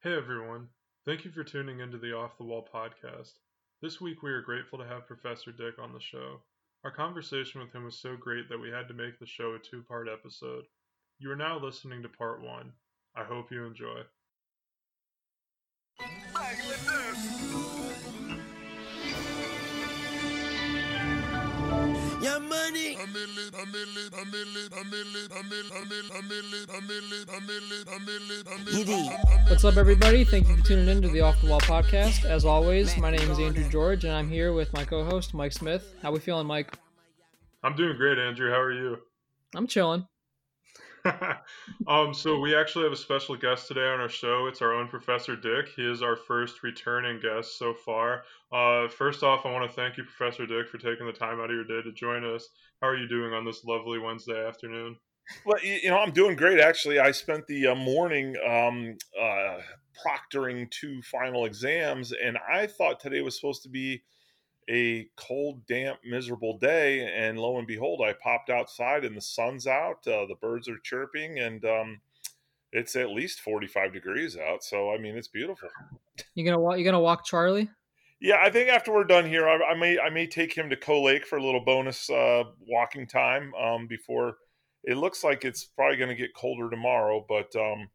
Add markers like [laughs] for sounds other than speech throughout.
Hey everyone, thank you for tuning into the Off the Wall podcast. This week we are grateful to have Professor Dick on the show. Our conversation with him was so great that we had to make the show a two part episode. You are now listening to part one. I hope you enjoy. Your money. What's up, everybody? Thank you for tuning in to the Off the Wall podcast. As always, my name is Andrew George, and I'm here with my co-host Mike Smith. How we feeling, Mike? I'm doing great, Andrew. How are you? I'm chilling. [laughs] um, so we actually have a special guest today on our show. It's our own Professor Dick. He is our first returning guest so far. Uh, first off, I want to thank you, Professor Dick, for taking the time out of your day to join us. How are you doing on this lovely Wednesday afternoon? Well, you know, I'm doing great actually. I spent the uh, morning um, uh, proctoring two final exams, and I thought today was supposed to be a cold, damp, miserable day. And lo and behold, I popped outside and the sun's out, uh, the birds are chirping, and um, it's at least 45 degrees out. So, I mean, it's beautiful. You gonna walk? You gonna walk Charlie? Yeah, I think after we're done here, I, I may I may take him to Coe Lake for a little bonus uh, walking time um, before. It looks like it's probably going to get colder tomorrow, but um,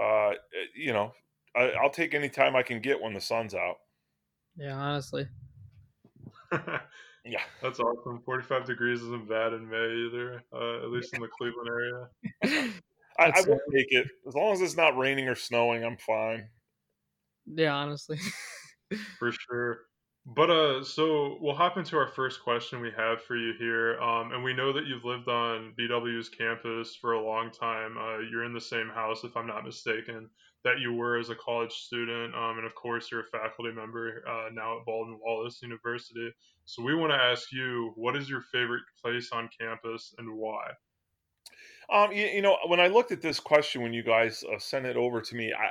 uh, you know, I, I'll take any time I can get when the sun's out. Yeah, honestly. [laughs] Yeah. That's awesome. 45 degrees isn't bad in May either, uh, at least in the Cleveland area. I, I That's will take it as long as it's not raining or snowing. I'm fine. Yeah, honestly. [laughs] For sure. But uh, so we'll hop into our first question we have for you here. Um, and we know that you've lived on BW's campus for a long time. Uh, you're in the same house, if I'm not mistaken, that you were as a college student. Um, and of course, you're a faculty member uh, now at Baldwin Wallace University. So we want to ask you, what is your favorite place on campus and why? Um, you, you know, when I looked at this question when you guys uh, sent it over to me, I,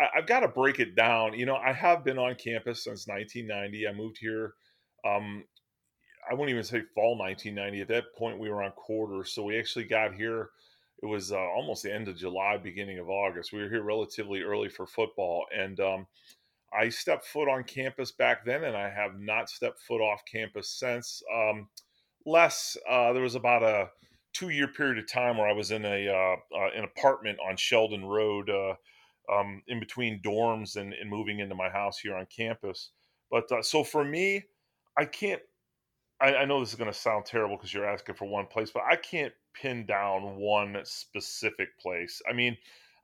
I I've got to break it down. You know, I have been on campus since 1990. I moved here. Um, I wouldn't even say fall 1990. At that point, we were on quarter, so we actually got here. It was uh, almost the end of July, beginning of August. We were here relatively early for football, and um, I stepped foot on campus back then, and I have not stepped foot off campus since. Um, less, uh, there was about a two year period of time where I was in a uh, uh, an apartment on Sheldon Road, uh, um, in between dorms and, and moving into my house here on campus. But uh, so for me, I can't. I, I know this is going to sound terrible because you're asking for one place, but I can't pin down one specific place. I mean,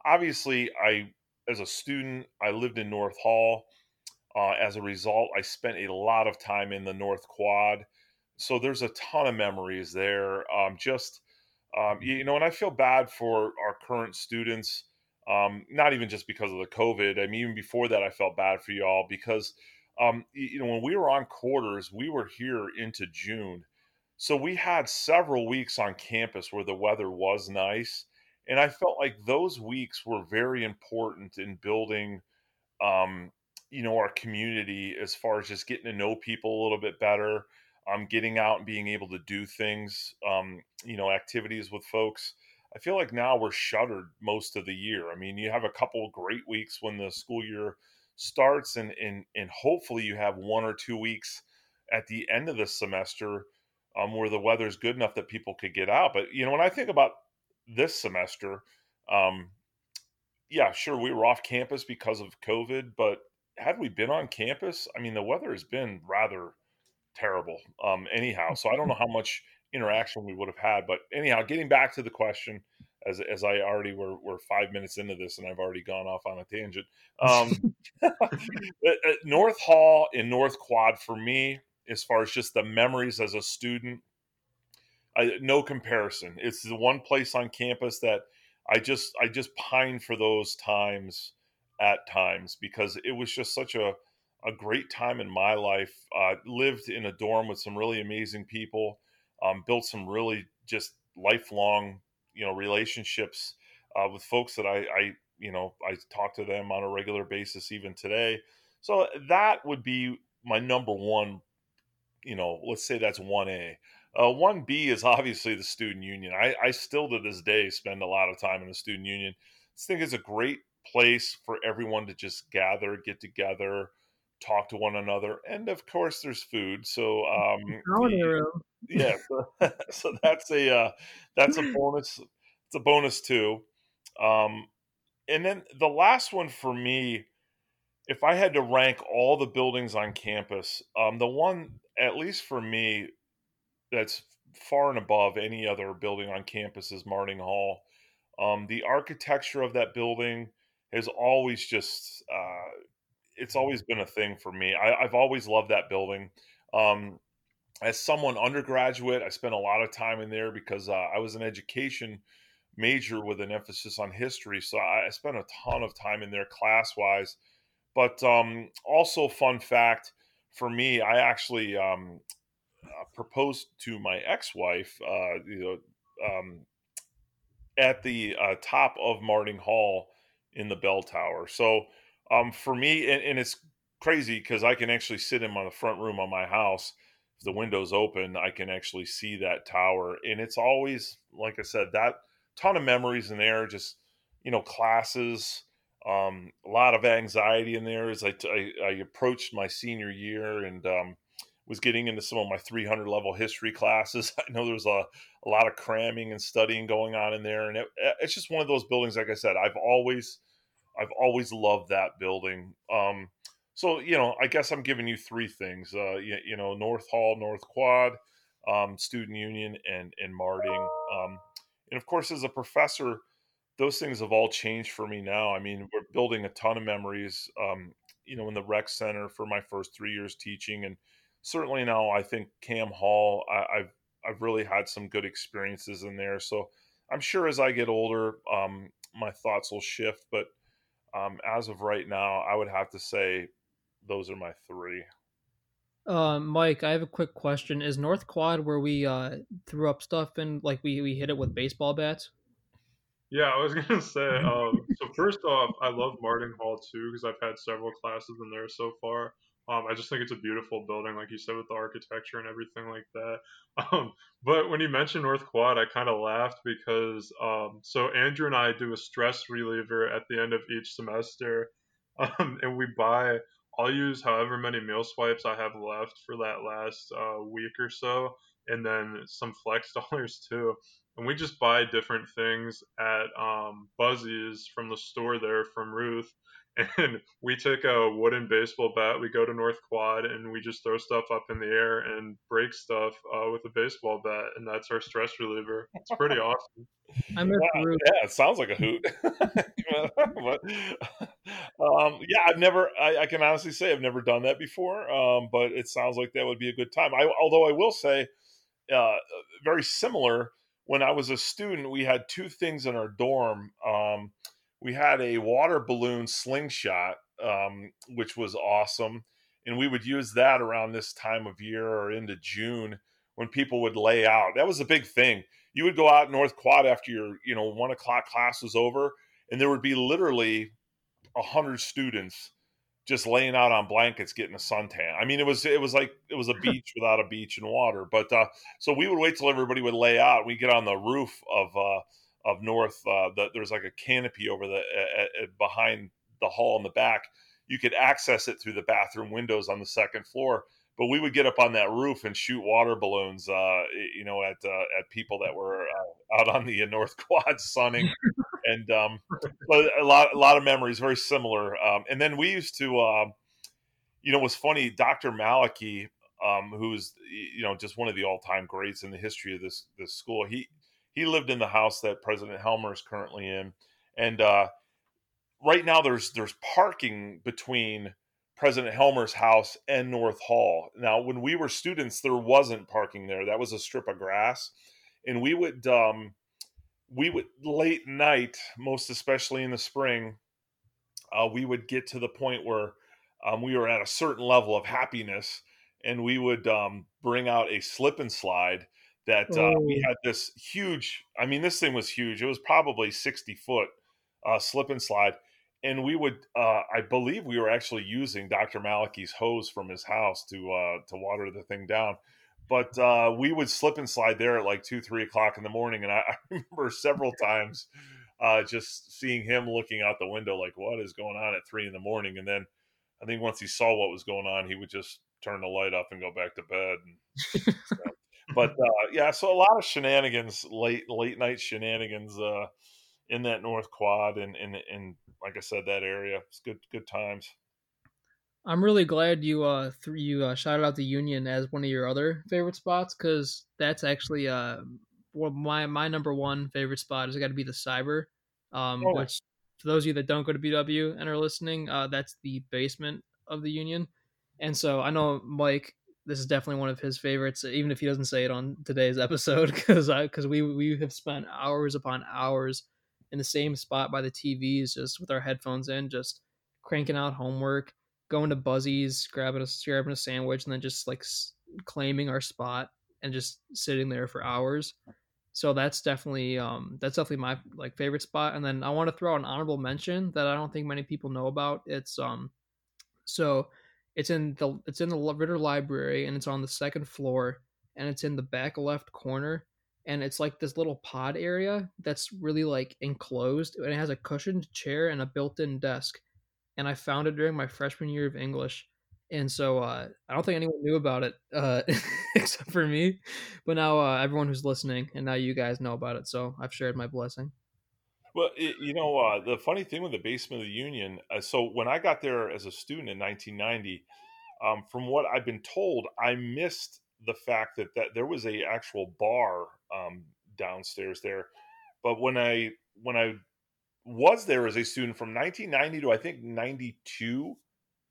obviously, I as a student, I lived in North Hall. Uh, as a result, I spent a lot of time in the North Quad so there's a ton of memories there. Um, just um, you know, and I feel bad for our current students. Um, not even just because of the COVID. I mean, even before that, I felt bad for y'all because um, you know when we were on quarters, we were here into June, so we had several weeks on campus where the weather was nice, and I felt like those weeks were very important in building. Um, you know our community as far as just getting to know people a little bit better um, getting out and being able to do things, um, you know, activities with folks. I feel like now we're shuttered most of the year. I mean, you have a couple great weeks when the school year starts, and and and hopefully you have one or two weeks at the end of the semester um, where the weather's good enough that people could get out. But you know, when I think about this semester, um, yeah, sure, we were off campus because of COVID, but had we been on campus, I mean, the weather has been rather terrible. Um, anyhow, so I don't know how much interaction we would have had, but anyhow, getting back to the question, as as I already were were five minutes into this, and I've already gone off on a tangent. Um, [laughs] [laughs] North Hall and North Quad for me, as far as just the memories as a student, I, no comparison. It's the one place on campus that I just I just pine for those times at times because it was just such a a great time in my life. Uh, lived in a dorm with some really amazing people. Um, built some really just lifelong, you know, relationships uh, with folks that I, I, you know, I talk to them on a regular basis even today. So that would be my number one. You know, let's say that's one A. Uh, one B is obviously the student union. I, I still to this day spend a lot of time in the student union. I think it's a great place for everyone to just gather, get together, talk to one another, and of course, there's food. So, um, [laughs] yeah, so, [laughs] so, that's a uh, that's a [laughs] bonus. It's a bonus too. Um, and then the last one for me, if I had to rank all the buildings on campus, um, the one, at least for me, that's far and above any other building on campus is Marting Hall. Um, the architecture of that building has always just, uh, it's always been a thing for me. I, have always loved that building. Um, as someone undergraduate, I spent a lot of time in there because uh, I was an education major with an emphasis on history. So I, I spent a ton of time in there class wise. But um, also, fun fact for me, I actually um, uh, proposed to my ex-wife, uh, you know, um, at the uh, top of Marting Hall in the bell tower. So um, for me, and, and it's crazy because I can actually sit in my front room on my house. If the window's open, I can actually see that tower, and it's always like I said that ton of memories in there. Just you know, classes, um, a lot of anxiety in there as I approached my senior year and um, was getting into some of my 300 level history classes. [laughs] I know there was a, a lot of cramming and studying going on in there, and it, it's just one of those buildings. Like I said, I've always I've always loved that building. Um, so you know, I guess I'm giving you three things. Uh, you, you know, North Hall, North Quad, um, Student Union, and and Marting. Um, and of course, as a professor, those things have all changed for me now. I mean, we're building a ton of memories. Um, you know, in the rec center for my first three years teaching, and certainly now I think Kamm Hall. I, have I've really had some good experiences in there. So I'm sure as I get older, um, my thoughts will shift. But um, as of right now, I would have to say those are my three. Uh, Mike, I have a quick question. Is North Quad where we uh, threw up stuff and like we, we hit it with baseball bats? Yeah, I was [laughs] gonna say. [laughs] Um, so first off, I love Marting Hall too because I've had several classes in there so far. Um, I just think it's a beautiful building, like you said, with the architecture and everything like that. [laughs] Um, but when you mentioned North Quad, I kind of laughed because um, so Andrew and I do a stress reliever at the end of each semester, [laughs] um, and we buy. I'll use however many meal swipes I have left for that last uh, week or so, and then some flex [laughs] dollars too. And we just buy different things at um, Buzzy's from the store there from Ruth and we take a wooden baseball bat. We go to North Quad and we just throw stuff up in the air and break stuff uh, with a baseball bat, and that's our stress reliever. It's pretty [laughs] awesome. I miss yeah, yeah, it sounds like a hoot. [laughs] but, um, yeah, I've never. I, I, can honestly say I've never done that before. Um, but it sounds like that would be a good time. I, although I will say, uh, very similar. When I was a student, we had two things in our dorm. Um, we had a water balloon slingshot, um, which was awesome. And we would use that around this time of year or into June when people would lay out. That was a big thing. You would go out North Quad after your, you know, one o'clock class was over, and there would be literally a hundred students just laying out on blankets getting a suntan. I mean, it was it was like it was a [laughs] beach without a beach and water. But uh, so we would wait till everybody would lay out. We get on the roof of uh, of North. Uh, the, there's like a canopy over the uh, behind the hall in the back. You could access it through the bathroom windows on the second floor. But we would get up on that roof and shoot water balloons, uh, you know, at uh, at people that were uh, out on the North [laughs] Quad sunning, and um, a lot a lot of memories, very similar. Um, and then we used to, um, you know, was funny. Dr. Maliki, um, who's you know just one of the all time greats in the history of this this school. He he lived in the house that President Helmer is currently in, and uh, right now there's there's parking between President Helmer's house and North Hall. Now, when we were students, there wasn't parking there. That was a strip of grass, and we would um, we would late night, most especially in the spring, uh, we would get to the point where um, we were at a certain level of happiness, and we would um, bring out a slip and slide that uh, we oh. had this huge i mean this thing was huge it was probably 60 foot uh, slip and slide and we would uh, i believe we were actually using dr maliki's hose from his house to uh, to water the thing down but uh, we would slip and slide there at like two three o'clock in the morning and i, [laughs] I remember several [laughs] times uh, just seeing him looking out the window like, what is going on at three in the morning? And then I think once he saw what was going on, he would just turn the light off and go back to bed. And, [laughs] but uh, yeah, so a lot of shenanigans, late late night shenanigans uh, in that North Quad, and and and like I said, that area. It's good good times. I'm really glad you uh th- you uh, shouted out the Union as one of your other favorite spots because that's actually uh well, my my number one favorite spot has got to be the Cyber, um, oh. which for those of you that don't go to BW and are listening, uh, that's the basement of the Union, and so I know Mike. This is definitely one of his favorites, even if he doesn't say it on today's episode, [laughs] because because we we have spent hours upon hours in the same spot by the TVs, just with our headphones in, just cranking out homework going to Buzzies, grabbing a grabbing a sandwich, and then just like claiming our spot and just sitting there for hours. So that's definitely um that's definitely my like favorite spot. And then I want to throw an honorable mention that I don't think many people know about. It's um so it's in the it's in the Ritter Library and it's on the second floor and it's in the back left corner and it's like this little pod area that's really like enclosed and it has a cushioned chair and a built-in desk and I found it during my freshman year of English. And so uh, I don't think anyone knew about it uh, [laughs] except for me. But now uh, everyone who's listening, and now you guys know about it. So I've shared my blessing. Well, it, you know, uh, the funny thing with the basement of the Union, uh, so when I got there as a student in 1990, um, from what I've been told, I missed the fact that, that there was a actual bar um, downstairs there. But when I when I was there as a student from 1990 to I think 92.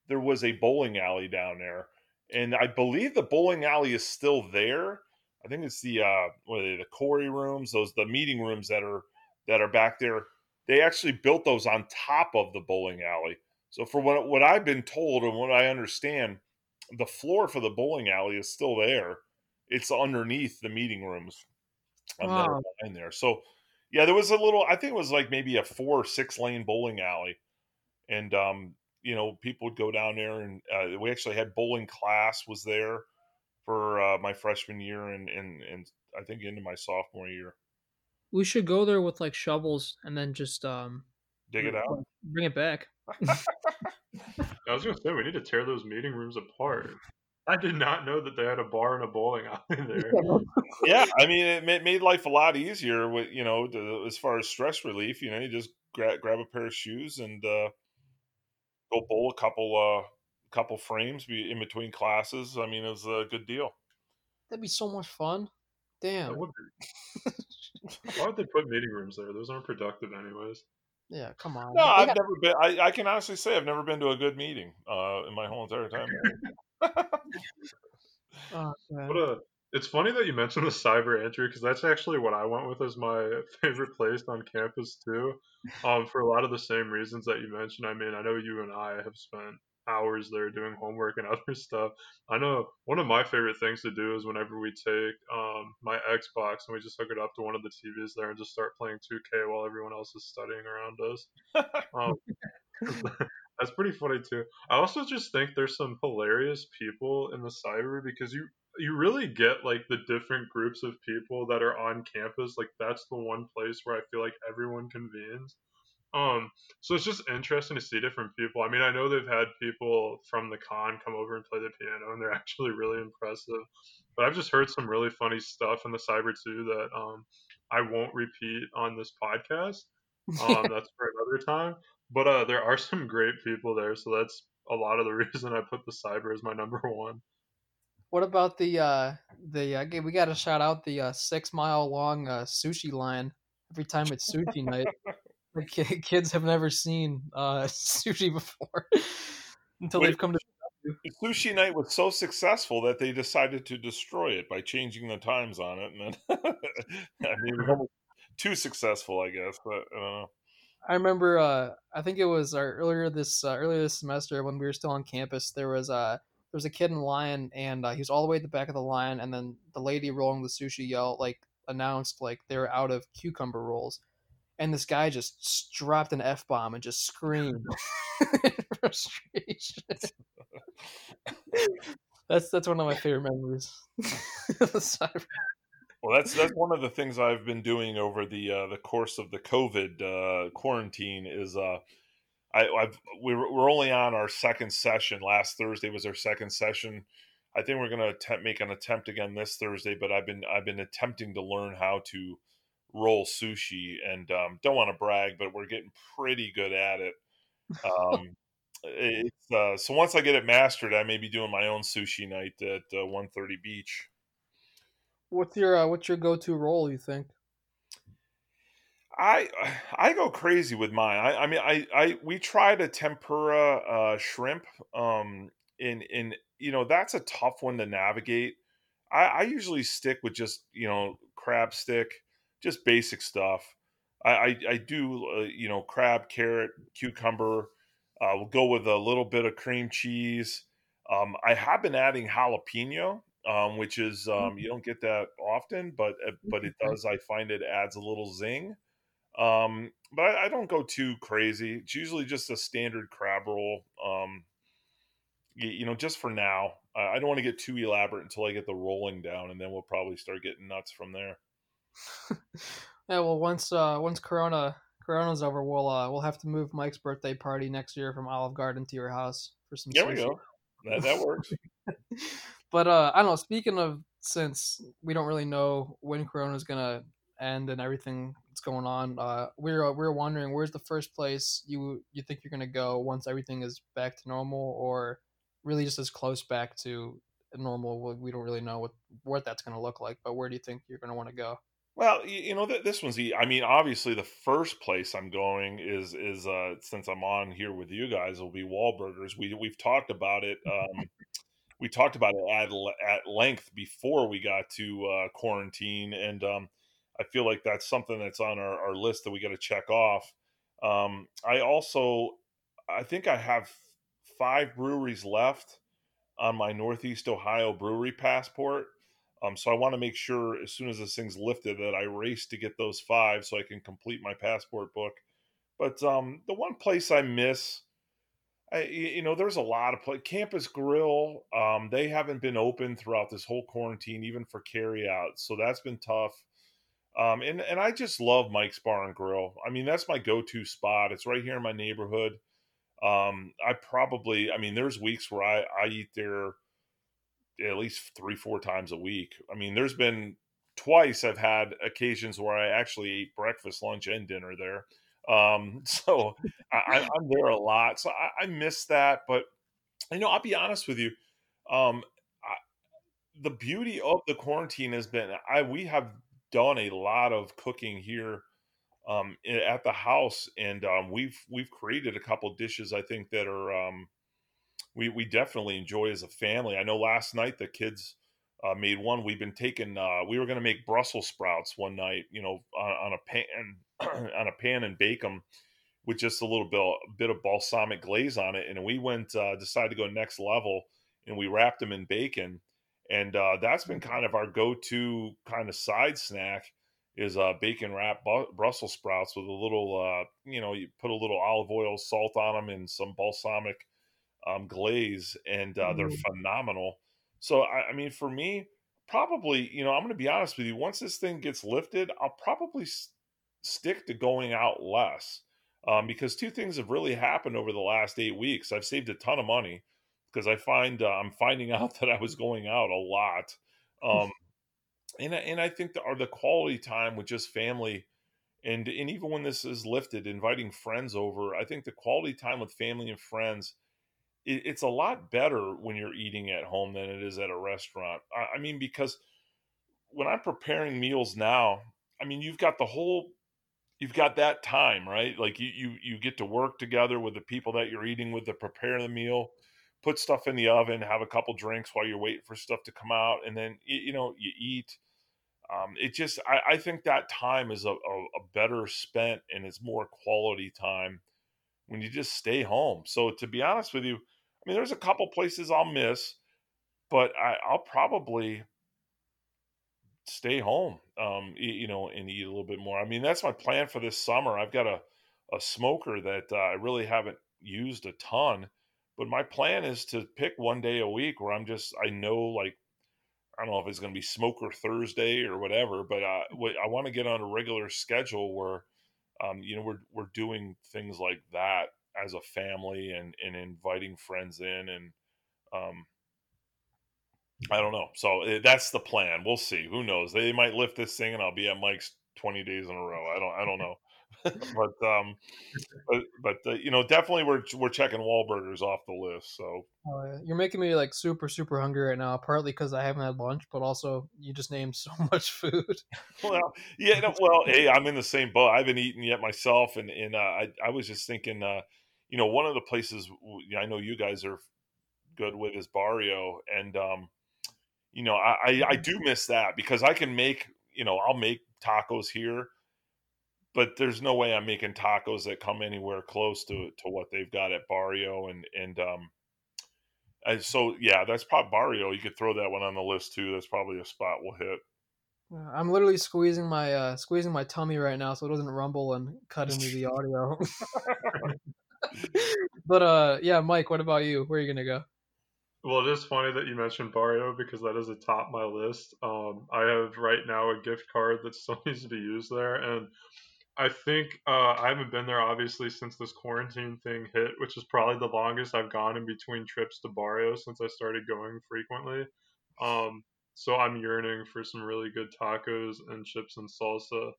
There was a bowling alley down there, and I believe the bowling alley is still there. I think it's the uh, what are they, the Corey rooms, those the meeting rooms that are that are back there. They actually built those on top of the bowling alley. So for what what I've been told and what I understand, the floor for the bowling alley is still there. It's underneath the meeting rooms. Wow. There, there. So yeah, there was a little. I think it was like maybe a four or six lane bowling alley, and um, you know, people would go down there, and uh, we actually had bowling class was there for uh, my freshman year, and and and I think into my sophomore year. We should go there with like shovels and then just um dig it out, bring it back. [laughs] I was gonna say we need to tear those meeting rooms apart. I did not know that they had a bar and a bowling alley [laughs] there. [laughs] yeah, I mean, it made life a lot easier. With you know, to, as far as stress relief, you know, you just grab grab a pair of shoes and uh, go bowl a couple uh couple frames in between classes. I mean, it was a good deal. That'd be so much fun. Damn. Would [laughs] Why would they put meeting rooms there? Those aren't productive, anyways. Yeah, come on. No, I've got... never been. I, I, can honestly say I've never been to a good meeting uh, in my whole entire time. [laughs] oh, what a! It's funny that you mentioned the cyber entry because that's actually what I went with as my [laughs] favorite place on campus too. Um, for a lot of the same reasons that you mentioned. I mean, I know you and I have spent hours there doing homework and [laughs] other stuff. I know one of my favorite things to do is whenever we take um, my Xbox and we just hook it up to one of the TVs there and just start playing 2K while everyone else is studying around us. Um, [laughs] that's pretty funny too. I also just think there's some hilarious people in the cyber because you you really get like the different groups of people that are on campus. Like that's the one place where I feel like everyone convenes. Um, so it's just interesting to see different people. I mean, I know they've had people from the con come over and play the piano, and they're [laughs] actually really impressive. But I've just heard some really funny stuff in the cyber too that um, I won't repeat on this podcast. Um, [laughs] that's for another time. But uh, there are some great people there, so that's a lot of the [laughs] reason I put the cyber as my number one. What about the uh, the uh, we got to shout out the uh, six mile long uh, sushi line every time it's sushi night. [laughs] kids have never seen uh, [laughs] sushi before [laughs] until Wait, they've come to. Sushi night was so successful that they decided to destroy it by changing the times on it, and then I mean, too successful, I guess. But I don't know. I remember, uh, I think it was our, earlier this uh, earlier this semester when we were still on campus. There was a uh, there was a kid in line, and uh, he was all the way at the back of the line, and then the lady rolling the sushi yelled like announced like they were out of cucumber rolls, and this guy just dropped an f bomb and just screamed [laughs] [laughs] in frustration. that's that's one of my favorite memories. [laughs] well, Well, that's that's one of the things I've been doing over the uh, the course of the COVID uh, quarantine is uh, I, I've we're we're only on our second session. Last Thursday was our second session. I think we're going to attempt make an attempt again this Thursday. But I've been I've been attempting to learn how to roll sushi, and um, don't want to brag, but we're getting pretty good at it. [laughs] Um, it's uh, so once I get it mastered, I may be doing my own sushi night at uh, 130 Beach. What's your uh, what's your go to roll? You think? I I go crazy with mine. I, I mean I, I we tried a tempura uh, shrimp. Um, in in you know that's a tough one to navigate. I, I usually stick with just you know crab stick, just basic stuff. I I, I do uh, you know crab, carrot, cucumber. Uh, we'll go with a little bit of cream cheese. Um, I have been adding jalapeno, um, which is um, you don't get that often, but uh, but it does. I find it adds a little zing. Um, but I, I, don't go too crazy. It's usually just a standard crab roll. Um, you, you know, just for now. I, I don't want to get too elaborate until I get the rolling down, and then we'll probably start getting nuts from there. [laughs] yeah, well, once uh, once Corona Corona's over, we'll uh, we'll have to move Mike's birthday party next year from Olive Garden to your house for some. There sushi. we go. That that works. [laughs] but uh, I don't know. Speaking of, since we don't really know when Corona's gonna end and everything that's going on, uh, we're uh, we're wondering where's the first place you you think you're gonna go once everything is back to normal, or really just as close back to normal. We don't really know what what that's gonna look like, but where do you think you're gonna want to go? Well, you know, this one's. I mean, obviously, the first place I'm going is is uh, since I'm on here with you guys, will be Wahlburgers. We we've talked about it. Um, [laughs] we talked about it at at length before we got to uh, quarantine, and um, I feel like that's something that's on our, our list that we got to check off. Um, I also, I think I have five breweries left on my Northeast Ohio brewery passport. Um, so I want to make sure as soon as this thing's lifted that I race to get those five so I can complete my passport book. But um, the one place I miss, I, you know, there's a lot of place. Campus Grill, um, they haven't been open throughout this whole quarantine, even for carry out. So that's been tough. Um, and and I just love Mike's Bar and Grill. I mean, that's my go-to spot. It's right here in my neighborhood. Um, I probably, I mean, there's weeks where I I eat there at least three four times a week. I mean, there's been twice I've had occasions where I actually ate breakfast, lunch, and dinner there. Um, [laughs] so I, am [laughs] there a lot. So I, I, miss that. But you know, I'll be honest with you. Um, I, the beauty of the quarantine has been I we have done a lot of cooking here um, at the house, and um, we've we've created a couple dishes I think that are um, we we definitely enjoy as a family. I know last night the kids uh, made one. We've been taking uh, we were going to make Brussels sprouts one night, you know, on, on a pan [clears throat] on a pan and bake them with just a little bit a bit of balsamic glaze on it, and we went uh, decided to go next level and we wrapped them in bacon and uh, that's been kind of our go-to kind of side snack is uh, bacon wrapped Brussels sprouts with a little, uh, you know, you put a little olive oil, salt on them, and some balsamic um, glaze, and uh, they're mm. phenomenal. So, I, I, mean, for me, probably, you know, I'm going to be honest with you. Once this thing gets lifted, I'll probably s- stick to going out less um, because two things have really happened over the last eight weeks. I've saved a ton of money because I find uh, I'm finding [laughs] out that I was going out a lot, um, and and I think the the quality time with just family, and and even when this is lifted, inviting friends over, I think the quality time with family and friends, it, it's a lot better when you're eating at home than it is at a restaurant. I, I mean because when I'm preparing meals now, I mean you've got the whole you've got that time right like you you you get to work together with the people that you're eating with to prepare the meal put stuff in the oven, have a couple drinks while you're waiting for stuff to come out, and then you know you eat. Um, it just I, I, think that time is a, a, a, better spent and it's more quality time when you just stay home. So to be honest with you, I mean, there's a couple places I'll miss, but I, will probably stay home, um, you know, and eat a little bit more. I mean, that's my plan for this summer. I've got a a smoker that uh, I really haven't used a ton but my plan is to pick one day a week where I'm just I know like I don't know if it's going to be Smoker Thursday or whatever, but uh, I want to get on a regular schedule where, um, you know, we're we're doing things like that as a family and and inviting friends in and um, I don't know. So eh, that's the plan. We'll see. Who knows? They might lift this thing and I'll be at Mike's 20 days in a row. I don't I don't know. But um but but uh, you know definitely we're we're checking Wahlburgers off the list. So oh, yeah. you're making me like super super hungry right now. Partly because I haven't had lunch, but also you just named [laughs] so much food. well, yeah. No, well, hey, I'm in the same boat. I haven't eaten yet myself, and and uh, I I was just thinking, uh, you know, one of the places I know you guys are good with is Barrio, and um, you know, I, I I do miss that because I can make you know I'll make tacos here but there's no way I'm making tacos that come anywhere close to to what they've got at Barrio and and um and so yeah, that's probably Barrio. You could throw that one on the list too. That's probably a spot we'll hit. I'm literally squeezing my uh squeezing my tummy right now so it doesn't rumble and cut into the audio. [laughs] [laughs] but uh yeah, Mike, what about you? Where are you gonna go? Well, it is funny that you mentioned Barrio because that is atop my list. Um, I have right now a gift card that still [laughs] needs to be used there, and I think uh, I haven't been there obviously since this quarantine thing hit, which is probably the longest I've gone in between trips to Barrio since I started going frequently. Um, so I'm yearning for some really good tacos and chips and salsa.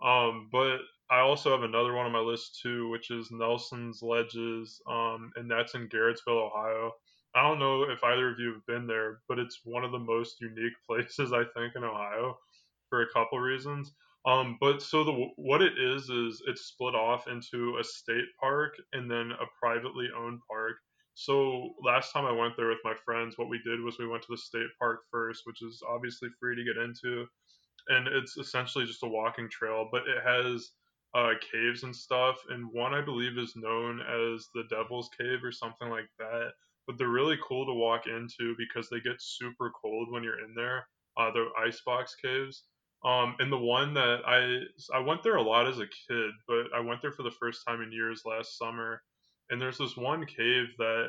Um, but I also have another one on my list too, which is Nelson's Ledges, um, and that's in Garrettsville, Ohio. I don't know if either of you have been there, but it's one of the most unique [laughs] places I think in Ohio for a couple reasons. Um, but so the what it is is it's split off into a state park and then a privately owned park. So last time I went there with my friends, what we did was we went to the state park first, which is obviously free to get into, and it's essentially just a walking trail, but it has uh, caves and stuff, and one I believe is known as the Devil's Cave or something like that. But they're really cool to walk into because they get super cold when you're in there. Uh, the icebox caves um, and the one that I I went there a lot as a kid, but I went there for the first time in years last summer. And there's this one cave that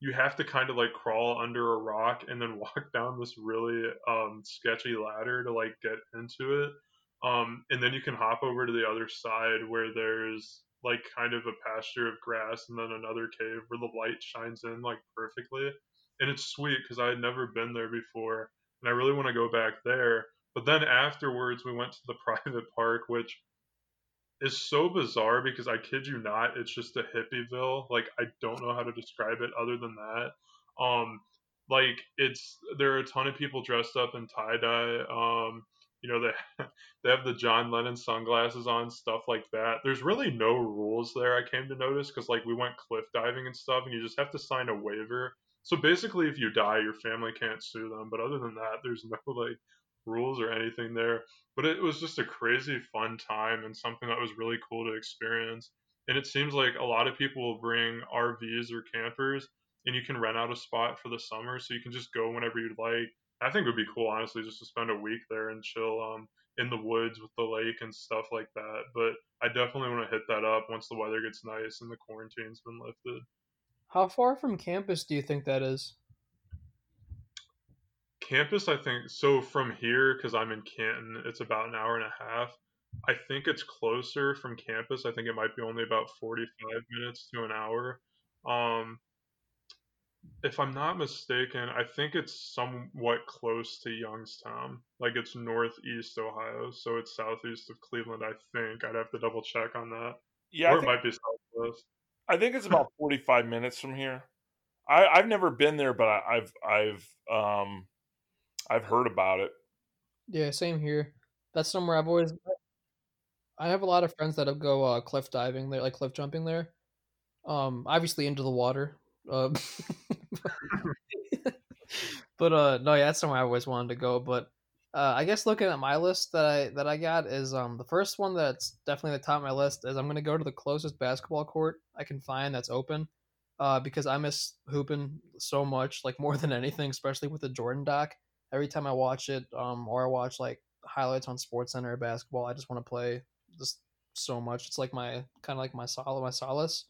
you have to kind of like crawl under a rock and then [laughs] walk down this really um, sketchy ladder to like get into it. Um, and then you can hop over to the other side where there's like kind of a pasture of grass and then another cave where the light shines in like perfectly. And it's sweet because I had never been there before and I really want to go back there but then afterwards, we went to the [laughs] private park, which is so bizarre because I kid you not, it's just a hippieville. Like I don't know how to describe it other than that. Um, like it's there are a ton of people dressed up in tie dye. Um, you know they [laughs] they have the John Lennon sunglasses on, stuff like that. There's really no rules there. I came to notice because like we went cliff diving and stuff, and you just have to sign a waiver. So basically, if you die, your family can't sue them. But other than that, there's no [laughs] like rules or anything there. But it was just a crazy fun time and something that was really cool to experience. And it seems like a lot of people will bring RVs or campers and you can rent out a spot for the summer so you can just go whenever you'd like. I think it would be cool, honestly, just to spend a week there and chill um, in the woods with the lake and stuff like that. But I definitely want to hit that up once the weather gets nice and the quarantine's been lifted. How far from campus do you think that is? Campus, I think so. From here, because I'm in Canton, it's about an hour and a half. I think it's closer from campus. I think it might be only about 45 minutes to an hour. Um, if I'm not mistaken, I think it's somewhat close to Youngstown. Like it's northeast Ohio, so it's southeast of Cleveland. I think I'd have to double check on that. Yeah, or it might be southwest. I think it's about [laughs] 45 minutes from here. I, I've never been there, but I, I've I've um I've heard about it. Yeah, same here. That's somewhere I've always. I have a lot of friends that go uh, cliff diving there, like cliff jumping there. Um, obviously into the water. Uh, [laughs] but uh, no, yeah, that's somewhere I always wanted to go. But uh, I guess looking at my list that I that I got is um the first one that's definitely the top of my list is I'm gonna go to the closest basketball court I can find that's open, uh, because I miss hooping so much, like more than anything, especially with the Jordan doc every time I watch it, um, or I watch like highlights on Sports Center basketball, I just want to play just so much. It's like my kind of like my sol my solace.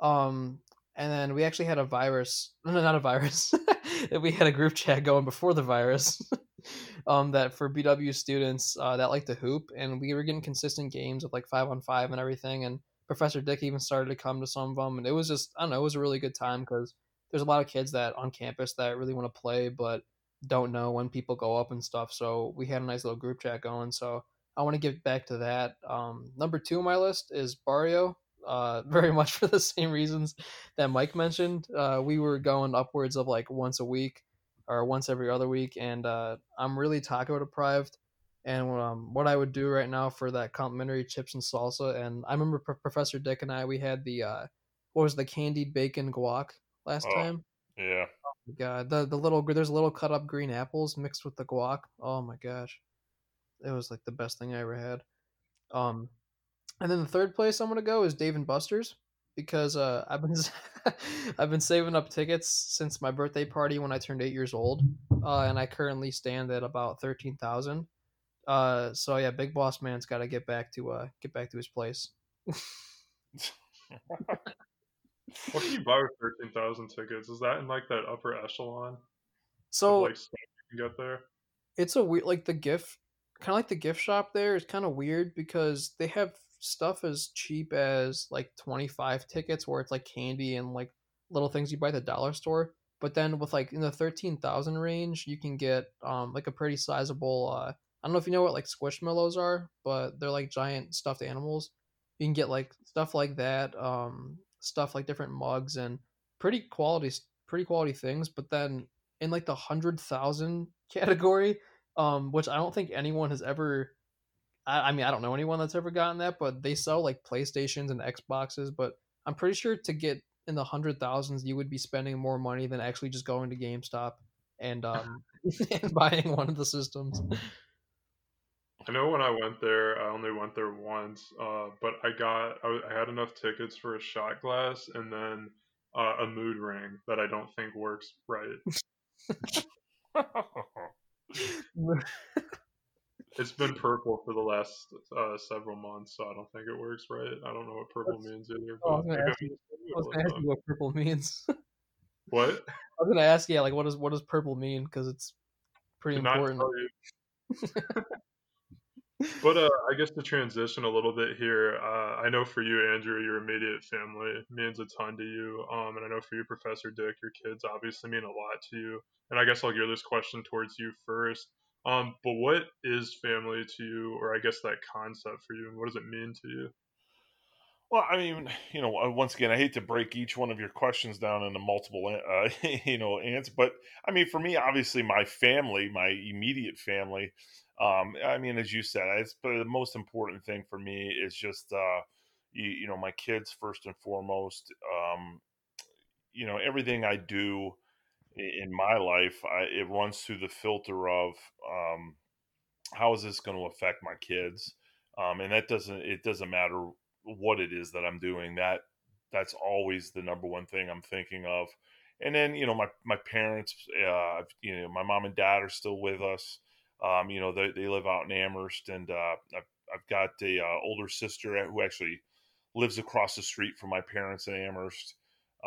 Um, and then we actually had a virus. [laughs] No, not a virus. [laughs] we had a group chat going before the virus. [laughs] um, that for BW students uh, that like to hoop, and we were getting consistent games of like five on five and everything. And Professor Dick even started to come to some of them, and it was just I don't know, it was a really good time because there's a lot of kids that on campus that really want to play but don't know when people go up and stuff. So we had a nice little group chat going. So I want to give back to that. Um, number two on my list is Barrio. Uh, [laughs] very much for the same reasons that Mike mentioned. Uh, we were going upwards of like once a week or once every other week, and uh, I'm really taco deprived. And um, what I would do right now for that complimentary chips and salsa, and I remember P- Professor Dick and I, we had the uh, what was the candied bacon guac last Oh, time. Yeah. Oh my god, the the little there's little cut up green apples mixed with the guac. Oh my gosh, it was like the best thing I ever had. Um, and then the third place I'm gonna go is Dave and Buster's because uh, [laughs] I've been I've been saving up tickets since my birthday party when I turned eight years old, uh, and I currently stand at about thirteen thousand. Uh, so yeah, Big Boss Man's got to get back to uh get back to his place. [laughs] [laughs] What can you buy with thirteen thousand tickets? Is that in like that upper echelon So of like stuff you can get there? it's a weird like the gift kind of like the gift shop there is kind of weird because they have stuff as cheap as like 25 tickets where it's like candy and like little things you buy at the dollar store but then with like in the 13,000 range you can get um like a pretty sizable uh I don't know if you know what like squishmallows are but they're like giant stuffed animals you can get like stuff like that um stuff like different mugs and pretty quality pretty quality things but then in like the 100,000 [laughs] category um, which I don't think anyone has ever. I, I mean, I don't know anyone that's ever gotten that, but they sell like PlayStations and Xboxes. But I'm pretty sure to get in the hundred thousands, you would be spending more money than actually just going to GameStop and um [laughs] and buying one of the systems. I know when I went there, I only went there once, uh, but I got I, I had enough tickets for a shot glass and then uh, a mood ring that I don't think works right. [laughs] It's been purple for the last uh, several months, so I don't think it works right. I don't know what purple means either. I was gonna, ask you, I was gonna ask you what purple means. What? I was gonna ask, yeah, like what does what does purple mean? Because it's pretty important. [laughs] But uh, I guess to transition a little bit here, uh, I know for you, Andrew, your immediate family means a ton to you, um, and I know for you, Professor Dick, your kids obviously mean a lot to you. And I guess I'll gear this question towards you first. Um, but what is family to you, or I guess that concept for you, and what does it mean to you? Well, I mean, you know, uh, once again, I hate to break each one of your questions down into multiple, uh, [laughs] you know, answers, but I mean, for me, obviously, my family, my immediate family, um, I mean, as you said, it's the most important thing for me is just, uh, you, you know, my kids first and foremost. Um, you know, everything I do in my life, I, it runs through the filter of um, how is this going to affect my kids, um, and that doesn't it doesn't matter what it is that I'm doing. That that's always the number one thing I'm thinking of. And then you know my my parents, uh, you know my mom and dad are still with us. Um, you know they they live out in Amherst, and uh, I've I've got a uh, older sister who actually lives across the street from my parents in Amherst.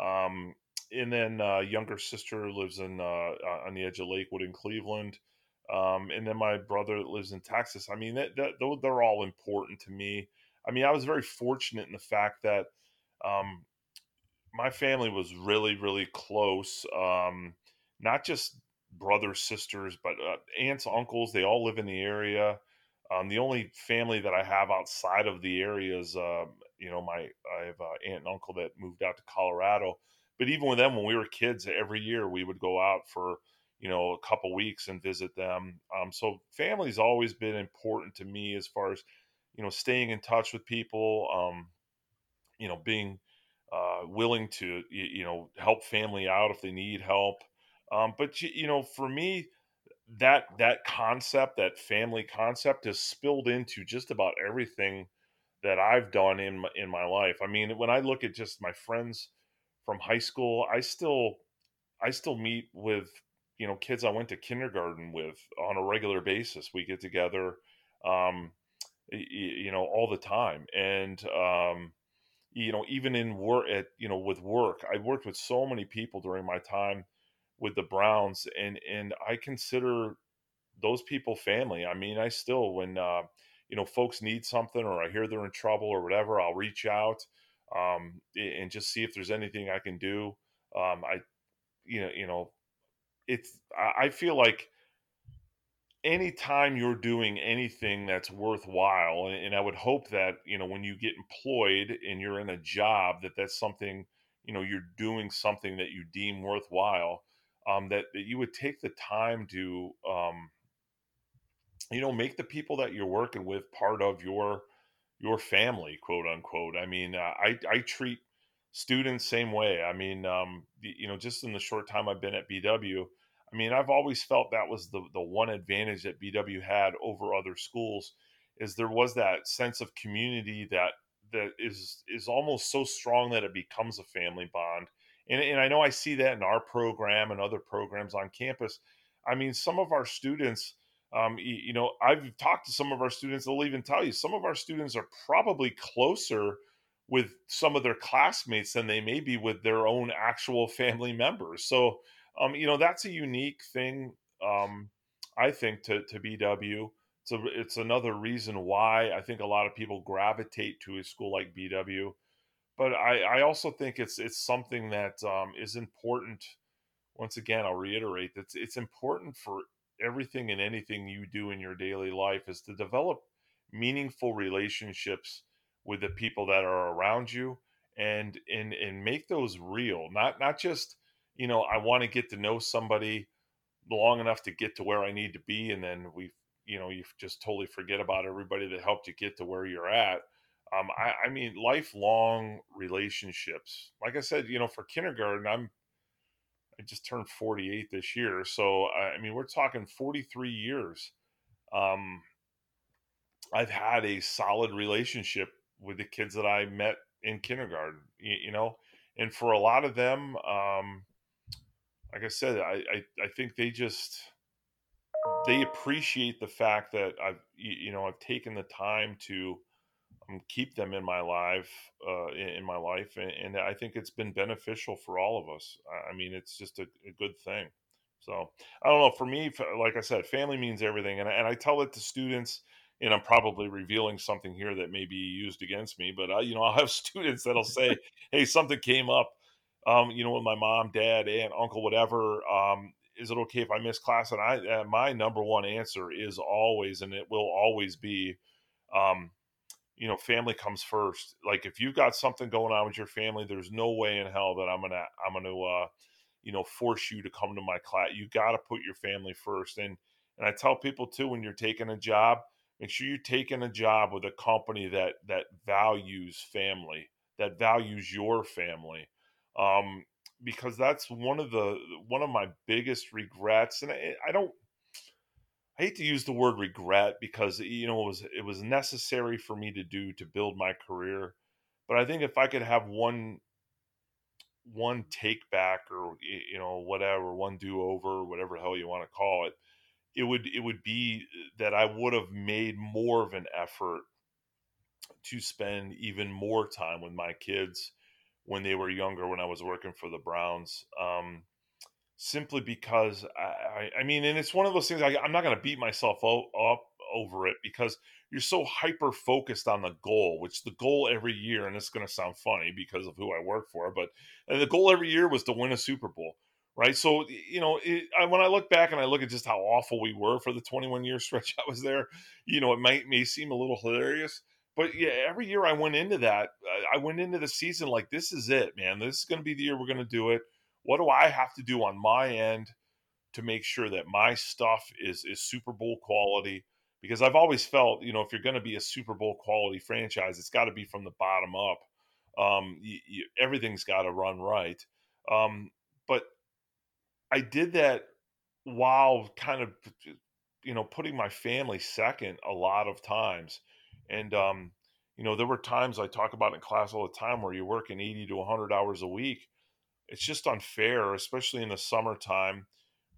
Um, and then uh, younger sister lives in uh, uh, on the edge of Lakewood in Cleveland. Um, and then my brother lives in Texas. I mean, that, that they're all important to me. I mean, I was very fortunate in the fact that um, my family was really, really close. Um, not just brothers, sisters, but uh, aunts, uncles. They all live in the area. Um, the only family that I have outside of the area is, uh, you know, my I have an aunt and uncle that moved out to Colorado. But even with them, when we were kids, every year we would go out for you know a couple weeks and visit them. Um, so family's always been important to me as far as you know staying in touch with people. Um, you know, being uh, willing to you, you know help family out if they need help. Um, but you, you know, for me, that that concept, that family concept, has spilled into just about everything that I've done in my, in my life. I mean, when I look at just my friends from high school, I still I still meet with you know kids I went to kindergarten with on a regular basis. We get together, um, you know, all the time, and um, you know, even in work at you know with work, I worked with so many people during my time with the Browns, and and I consider those people family. I mean, I still when uh, you know folks need something or I hear they're in trouble or whatever, I'll reach out um, and just see if there's anything I can do. Um, I you know you know it's I feel like anytime you're doing anything that's worthwhile and, i would hope that you know when you get employed and you're in a job that that's something you know you're doing something that you deem worthwhile um, that, that you would take the time to um, you know make the people that you're working with part of your your family quote unquote. I mean uh, i i treat students same way. I mean um, you know just in the short time i've been at bw I mean, I've always felt that was the the one advantage that BW had over other schools is there was that sense of community that that is is almost so strong that it becomes a family bond. And, and I know I see that in our program and other programs on campus. I mean, some of our students, um, you, you know, I've talked to some of our students. They'll even tell you some of our students are probably closer with some of their classmates than they may be with their own actual family members. So um, you know, that's a unique thing, um, I think, to, to BW. So it's another reason why I think a lot of people gravitate to a school like BW. But I, I also think it's it's something that um, is important. Once again, I'll reiterate that it's, it's important for everything and anything you do in your daily life is to develop meaningful relationships with the people that are around you and and and make those real not not just you know, I want to get to know somebody long enough to get to where I need to be. And then we, you know, you just totally forget about everybody that helped you get to where you're at. Um, I, I mean, lifelong relationships. Like I said, you know, for kindergarten, I'm, I just turned 48 this year. So, I mean, we're talking 43 years. Um, I've had a solid relationship with the kids that I met in kindergarten, you, you know, and for a lot of them, um, like I said, I, I, I think they just they appreciate the fact that I've you know I've taken the time to um, keep them in my life uh, in, my life, and, and, I think it's been beneficial for all of us. I mean, it's just a, a, good thing. So I don't know. For me, like I said, family means everything, and and I tell it to students. And I'm probably revealing something here that may be used against me, but I, you know, [laughs] I'll have [laughs] students that'll say, "Hey, something came up." Um, you know, with my mom, dad, aunt, uncle, whatever. Um, is it okay if I miss class? And I, uh, my number one answer is always, and it will always be, um, you know, family comes first. Like if you've got something going on with your family, there's no way in hell that I'm gonna, I'm gonna, uh, you know, force you to come to my class. You got to put your family first. And and I tell people too, when you're taking a job, make sure you're taking a job with a company that that values family, that values your family um, because that's one of the one of my biggest regrets, and I, I don't. I hate to use the word regret because you know it was it was necessary for me to do to build my career, but I think if I could have one one take back or you know whatever one do over whatever hell you want to call it it would it would be that I would have made more of an effort to spend even more time with my kids when they were younger when I was working for the Browns. Um, simply because I, I, mean, and it's one of those things I, am not going to beat myself up over it because you're so hyper focused on the goal, which the goal every year, and it's going to sound funny because of who I work for, but the goal every year was to win a Super Bowl. Right. So, you know, it, I, when I look back and I look at just how awful we were for the 21 year [laughs] stretch I was there, you know, it might may seem a little hilarious, but yeah, every year I went into that, I went into the season like, this is it, man. This is going to be the year we're going to do it. What do I have to do on my end to make sure that my stuff is is Super Bowl quality? Because I've always felt, you know, if you're going to be a Super Bowl quality franchise, it's got to be from the bottom up. Um, you, you, everything's got to run right. Um, but I did that while kind of, you know, putting my family second a lot of times and, um, you know, there were times I talk about in class all the time where you're working 80 to 100 hours a week. It's just unfair, especially in the summertime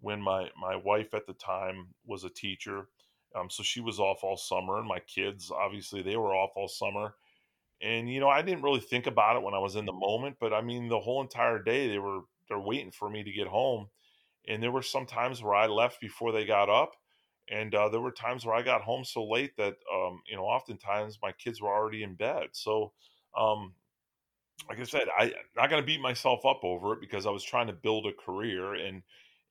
when my, my wife at the time was a teacher. Um, so she was off all summer, and my kids, obviously, they were off all summer. and you know I didn't really think about it when I was in the moment, but I mean the whole entire day they were they're waiting for me to get home, and there were some times where I left before they got up, and uh, there were times where I got home so late that um, you know oftentimes my kids were already in bed. So um, like I said, I, am not going to beat myself up over it because I was trying to build a career and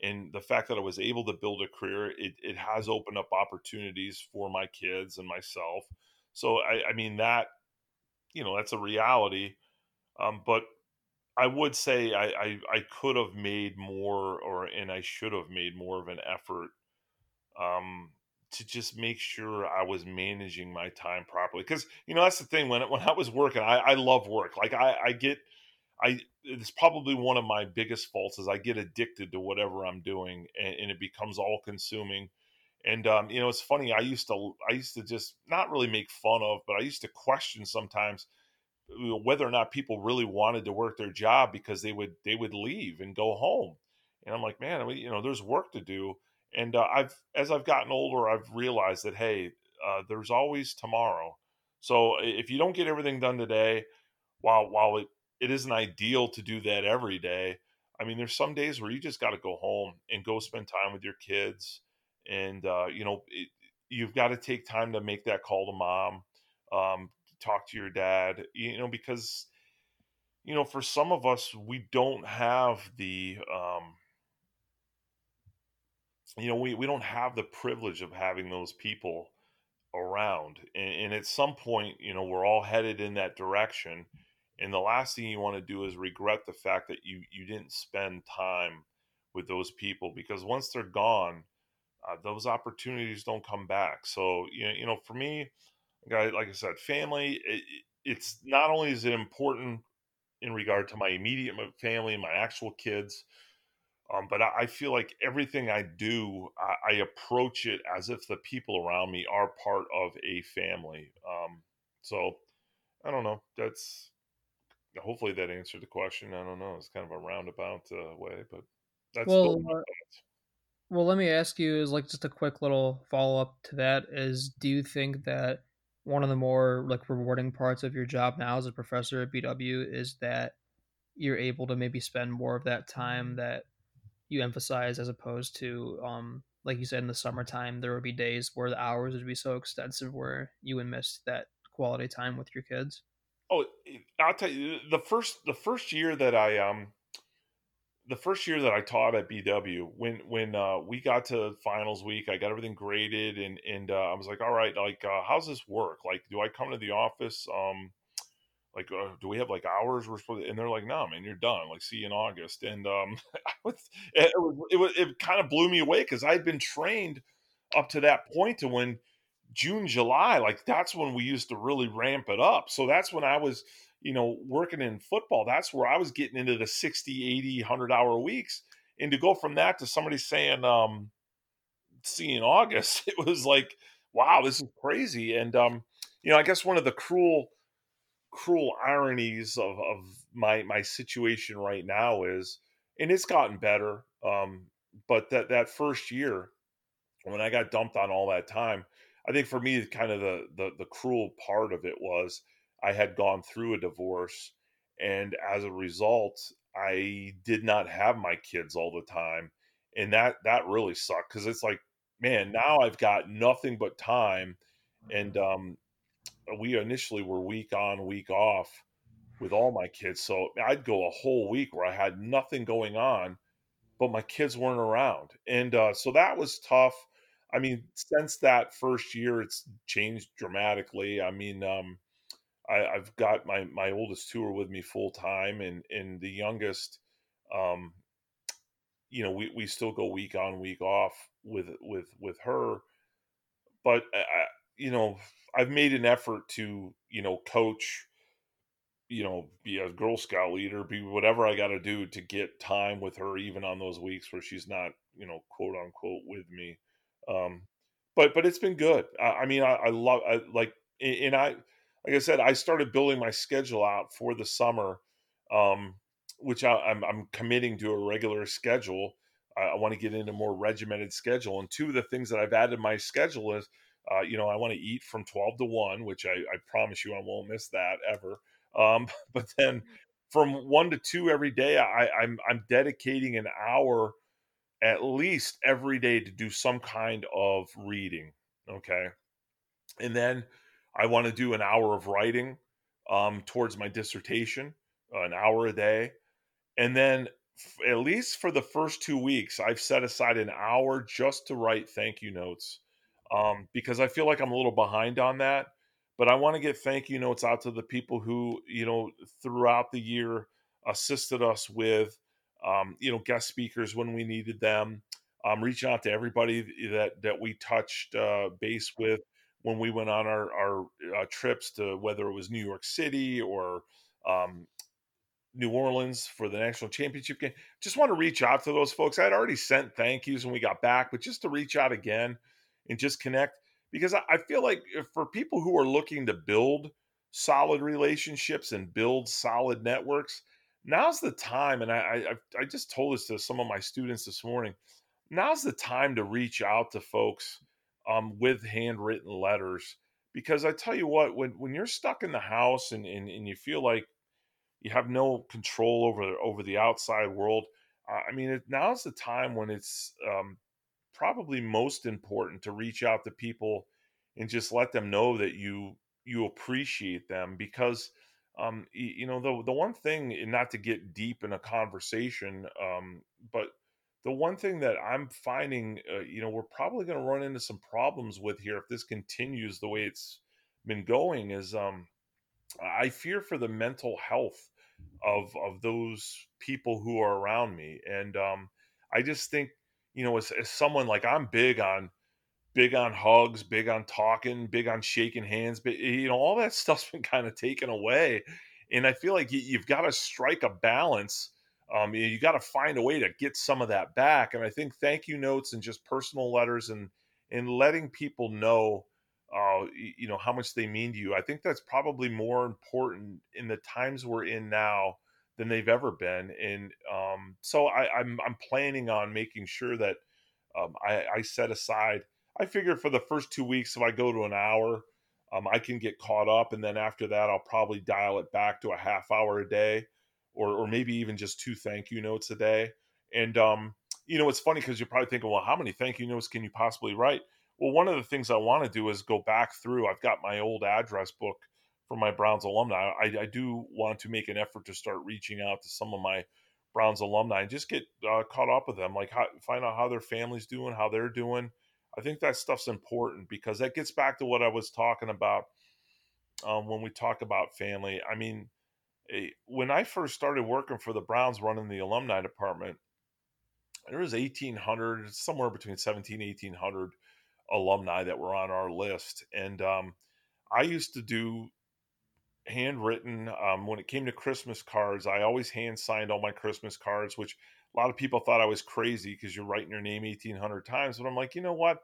and the fact that I was able to build a career, it, it has opened up opportunities for my kids and myself. So I, I mean that, you know, that's a reality. Um, but I would say I, I, I could have made more, or and I should have made more of an effort um, to just make sure I was managing my time properly. Because you know that's the thing when when I was working, I, I love work. Like I, I get, I it's probably one of my biggest faults is I get addicted to whatever I'm doing, and, and it becomes all consuming. And um, you know, it's funny. I used to I used to just not really make fun of, but I used to question sometimes whether or not people really wanted to work their job because they would they would leave and go home. And I'm like, man, I mean, you know, there's work to do and uh, I've as I've gotten older, I've realized that hey, uh, there's always tomorrow. So if you don't get everything done today, while while it, it isn't ideal to do that every day, I mean, there's some days where you just got to go home and go spend time with your kids, and uh, you know, it, you've got to take time to make that call to mom, um, talk to your dad, you know, because you know, for some of us, we don't have the um, you know, we, we don't have the privilege of having those people around. And, and, at some point, you know, we're all headed in that direction. And the last thing you want to do is regret the fact that you, you didn't spend time with those people because once they're gone, uh, those opportunities don't come back. So, you know, you know for me, like I said, family, it, it's not only is it important in regard to my immediate family and my actual kids, um, but I, I, feel like everything I do, I, I, approach it as if the people around me are part of a family. Um, so I don't know. That's hopefully that answered the question. I don't know. It's kind of a roundabout uh, way, but that's well. Uh, well, let me ask you is like just a quick little follow up to that is do you think that one of the more like rewarding parts of your job now as a professor at BW is that you're able to maybe spend more of that time that you emphasize as opposed to um like you said in the summertime there would be days where the hours would be so extensive where you would miss that quality time with your kids? Oh i'll tell you the first the first year that i um the first year that i taught at bw when when uh, we got to finals week i got everything graded and and uh, i was like all right like uh, how's this work? Like do i come to the office um like, uh, do we have like hours we're supposed to, and they're like, no, man, you're done. Like, see you in August. And um, [laughs] was, it, was, it, was, it kind of blew me away because I'd been trained up to that point to when June, July, like that's when we used to really ramp it up. So that's when I was, you know, working in football. That's where I was getting into the 60, 80, 100 hour weeks. And to go from that to somebody saying, um, see in August, [laughs] it was like, wow, this is crazy. And, um, you know, I guess one of the cruel, cruel ironies of, of my my situation right now is and it's gotten better um, but that that first year when i got dumped on all that time i think for me kind of the, the the cruel part of it was i had gone through a divorce and as a result i did not have my kids all the time and that that really sucked because it's like man now i've got nothing but time and um we initially were week on, week off with all my kids. So I'd go a whole week where I had nothing going on, but my kids weren't around. And uh, so that was tough. I mean, since that first year, it's changed dramatically. I mean, um, I, have got my my oldest two are with me full time, and and the youngest, um, you know, we we still go week on, week off with with with her. But I, you know, I've made an effort to, you know, coach, you know, be a Girl Scout leader, be whatever I got to do to get time with her, even on those weeks where she's not, you know, quote unquote with me. Um, but but it's been good. I, I mean, I, I love I, like, and I, like I said, I started building my schedule out for the summer, um, which I, am I'm, I'm committing to a regular schedule. I, I want to get into more regimented schedule, and two of the things that I've added my schedule is Uh, you know, I want to eat from 12 to 1, which I, I promise you I won't miss that ever. Um, [laughs] but then from 1 to 2 every day, I, I'm, I'm dedicating an hour at least every day to do some kind of reading. Okay. And then I want to do an hour of writing um, towards my dissertation, uh, an hour a day. And then, at least for the first two weeks, I've set aside an hour just to write thank you notes um, because I feel like I'm a little behind on that. But I want to get thank you notes out to the people who, you know, throughout the year assisted us with, um, you know, guest speakers when we needed them. Um, reaching out to everybody that that we touched uh, base with when we went on our our uh, trips to whether it was New York City or um, New Orleans for the national championship game. Just want to reach out to those folks. I had already sent thank yous when we got back, but just to reach out again and just connect because I feel like for people who are looking to build solid relationships and build solid networks, now's the time. And I, I, I just told this to some of my students this morning. Now's the time to reach out to folks um, with handwritten letters because I tell you what, when when you're stuck in the house and, and, and you feel like you have no control over over the outside world. Uh, I mean, it, now's the time when it's um, probably most important to reach out to people and just let them know that you you appreciate them because um, you, know the the one thing, not to get deep in a conversation, um, but the one thing that I'm finding, uh, you know, we're probably going to run into some problems with here if this continues the way it's been going is um, I fear for the mental health of of those people who are around me, and um, I just think you know, as, as someone like I'm big on big on hugs, big on talking, big on shaking hands, but you know, all that [laughs] stuff's been kind of taken away, and I feel like you, have got to strike a balance. Um, you, you got to find a way to get some of that back, and I think thank you notes and just personal letters and and letting people know uh, you know how much they mean to you. I think that's probably more important in the times we're in now than they've ever been. And um, so I, am I'm, I'm planning on making sure that um, I, I, set aside. I figure for the first two weeks, if I go to an hour, um, I can get caught up, and then after that, I'll probably dial it back to a half hour a day, or or maybe even just two thank you notes a day. And um, you know, it's funny because you're probably thinking, well, how many thank you notes can you possibly write? Well, one of the things I want to do is go back through. I've got my old address book for my Browns alumni. I, I do want to make an effort to start reaching out to some of my Browns alumni and just get uh, caught up with them, like how, find out how their family's doing, how they're doing. I think that stuff's important because that gets back to what I was talking about um, when we talk about family. I mean, when I first started working for the Browns running the alumni department, there was 1,800, somewhere between 17, 1,800 alumni that were on our list. And um, I used to do handwritten. Um, when it came to Christmas cards, I always hand signed all my Christmas cards, which a lot of people thought I was crazy because you're writing your name 1,800 times. But I'm like, you know what?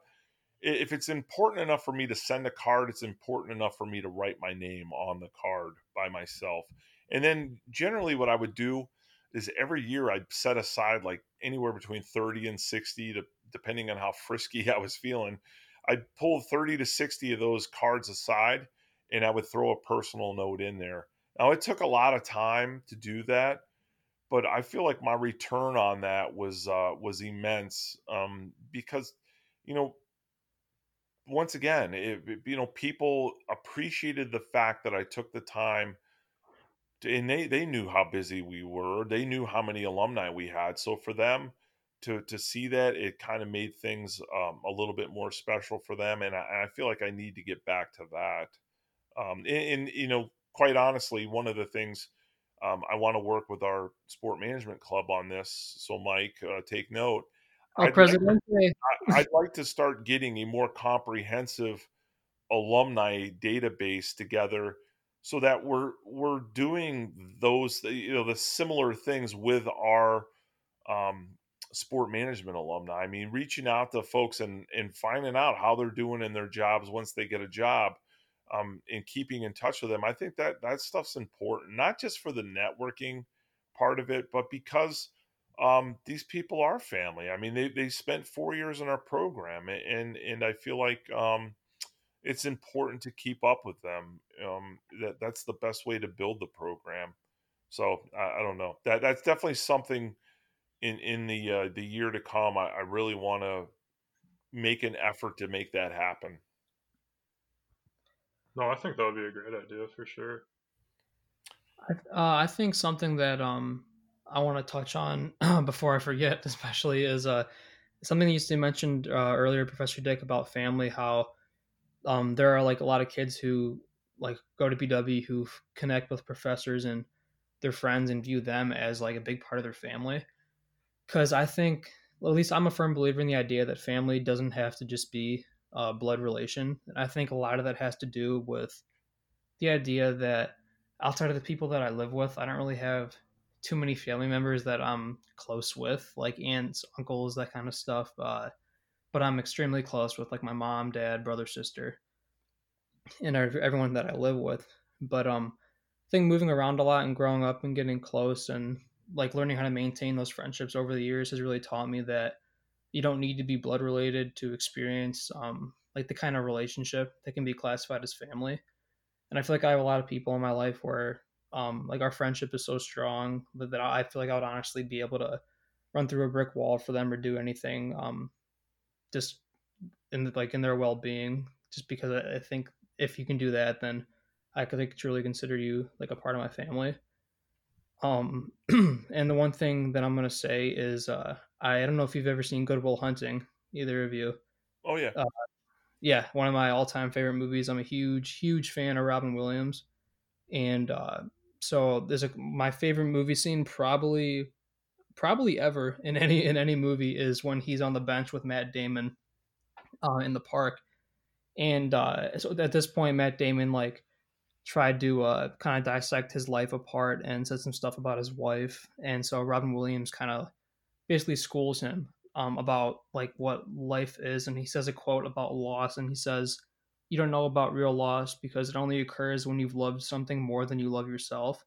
If it's important enough for me to send a card, it's important enough for me to write my name on the card by myself. And then generally, what I would do is every year I'd set aside like anywhere between 30 and 60 to depending on how frisky [laughs] I was feeling. I'd pull 30 to 60 of those cards aside and I would throw a personal note in there. Now, it took a lot of time to do that, but I feel like my return on that was uh, was immense um, because, you know, once again, it, you know, people appreciated the fact that I took the time and they they knew how busy we were. They knew how many alumni we had. So for them to to see that, it kind of made things um, a little bit more special for them. And I, I, feel like I need to get back to that. Um, and, and, you know, quite honestly, one of the things um, I want to work with our sport management club on this. So Mike, uh, take note. Oh, I'd President. Like, I'd like to start getting a more comprehensive alumni database together so that we're we're doing those you know the similar things with our um, sport management alumni. I mean, reaching out to folks and and finding out how they're doing in their jobs once they get a job, um, keeping in touch with them. I think that that stuff's important, not just for the networking part of it, but because um, these people are family. I mean, they they spent four years in our program, and and I feel like um, it's important to keep up with them. Um, that that's the best way to build the program. So I, I don't know that that's definitely something in in the uh, the year to come. I, I really want to make an effort to make that happen. No, I think that would be a great idea for sure. I, uh, I think something that um I want to touch on [clears throat] before I forget, [laughs] especially is uh something you mentioned uh, earlier, Professor Dick, about family. How um there are like a lot of kids who like go to BW who connect with professors and their friends and view them as like a big part of their family. Because I think, at least I'm a firm believer in the idea that family doesn't have to just be a blood relation. And I think a lot of that has to do with the idea that outside of the people that I live with, I don't really have too many family members that I'm close with, like aunts, uncles, that kind of stuff. Uh, but I'm extremely close with like my mom, dad, brother, sister, and everyone that I live with. But um, I think moving around a lot and growing up and getting close and like learning how to maintain those friendships over the years has really taught me that you don't need to be blood related to experience um, like the kind of relationship that can be classified as family. And I feel like I have a lot of people in my life where um, like our friendship is so strong that, that I feel like I would honestly be able to run through a brick wall for them or do anything um, just in the, like in their well being. Just because I think if you can do that, then I could truly consider you like a part of my family. Um, [clears throat] and the one thing that I'm gonna say is, uh, I, don't know if you've ever seen Good Will Hunting, either of you. Oh yeah, uh, yeah, one of my all-time favorite movies. I'm a huge, huge fan of Robin Williams, and uh, so there's a my favorite movie scene probably, probably ever in any in any movie is when he's on the bench with Matt Damon, uh, in the park, and uh, so at this point Matt Damon like tried to uh, kind of dissect his life apart and said some stuff about his wife. And so Robin Williams kind of basically schools him um, about like what life is. And he says a quote about loss, and he says, "You don't know about real loss because it only occurs when you've loved something more than you love yourself."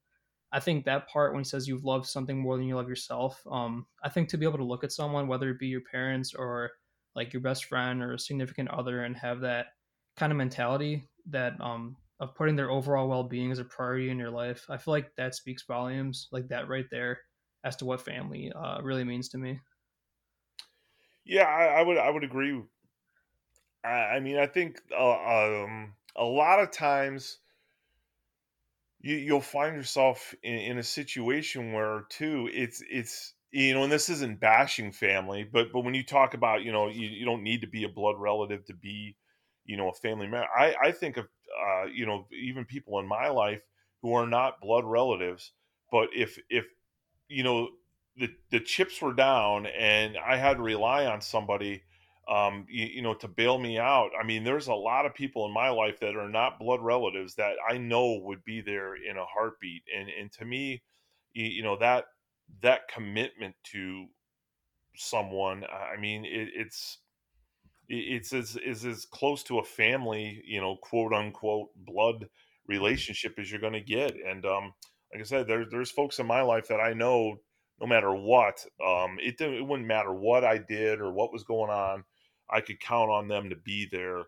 I think that part when he says you've loved something more than you love yourself, um, I think to be able to look at someone, whether it be your parents or like your best friend or a significant other, and have that kind of mentality that um, of putting their overall well-being as a priority in your life i feel like that speaks volumes like that right there as to what family uh, really means to me yeah I, I, would i would agree i, I mean i think uh, um, a lot of times you, you'll find yourself in, in a situation where too it's it's you know and this isn't bashing family but but when you talk about you know you, you don't need to be a blood relative to be you know a family member i i think of uh, you know, even people in my life who are not blood relatives. But if if you know the the chips were down and I had to rely on somebody, um, you, you know, to bail me out. I mean, there's a lot of people in my life that are not blood relatives that I know would be there in a heartbeat. And and to me, you, you know that that commitment to someone, I mean, it, it's it's as is as close to a family, you know, quote unquote blood relationship as you're going to get. And um, like I said, there's there's folks in my life that I know, no matter what, um, it it wouldn't matter what I did or what was going on, I could count on them to be there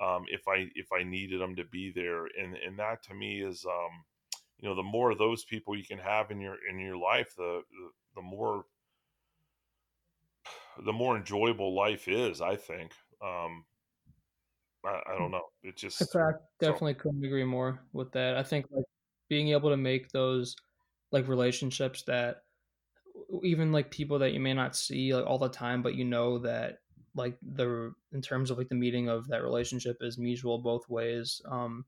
um, if I if I needed them to be there. And and that to me is, um, you know, the more of those people you can have in your in your life, the the, the more [sighs] the more enjoyable life is. I think. Um, I, I don't know. It just I definitely so. couldn't agree more with that. I think like being able to make those like relationships that even like people that you may not see like all the time, but you know that like the in terms of like the meeting of that relationship is mutual both ways. Um,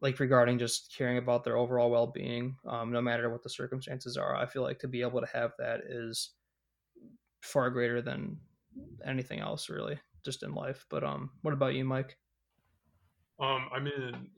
like regarding just caring about their overall well-being, um, no matter what the circumstances are. I feel like to be able to have that is far greater than anything else, really just in life. But um, what about you, Mike? Um, I mean,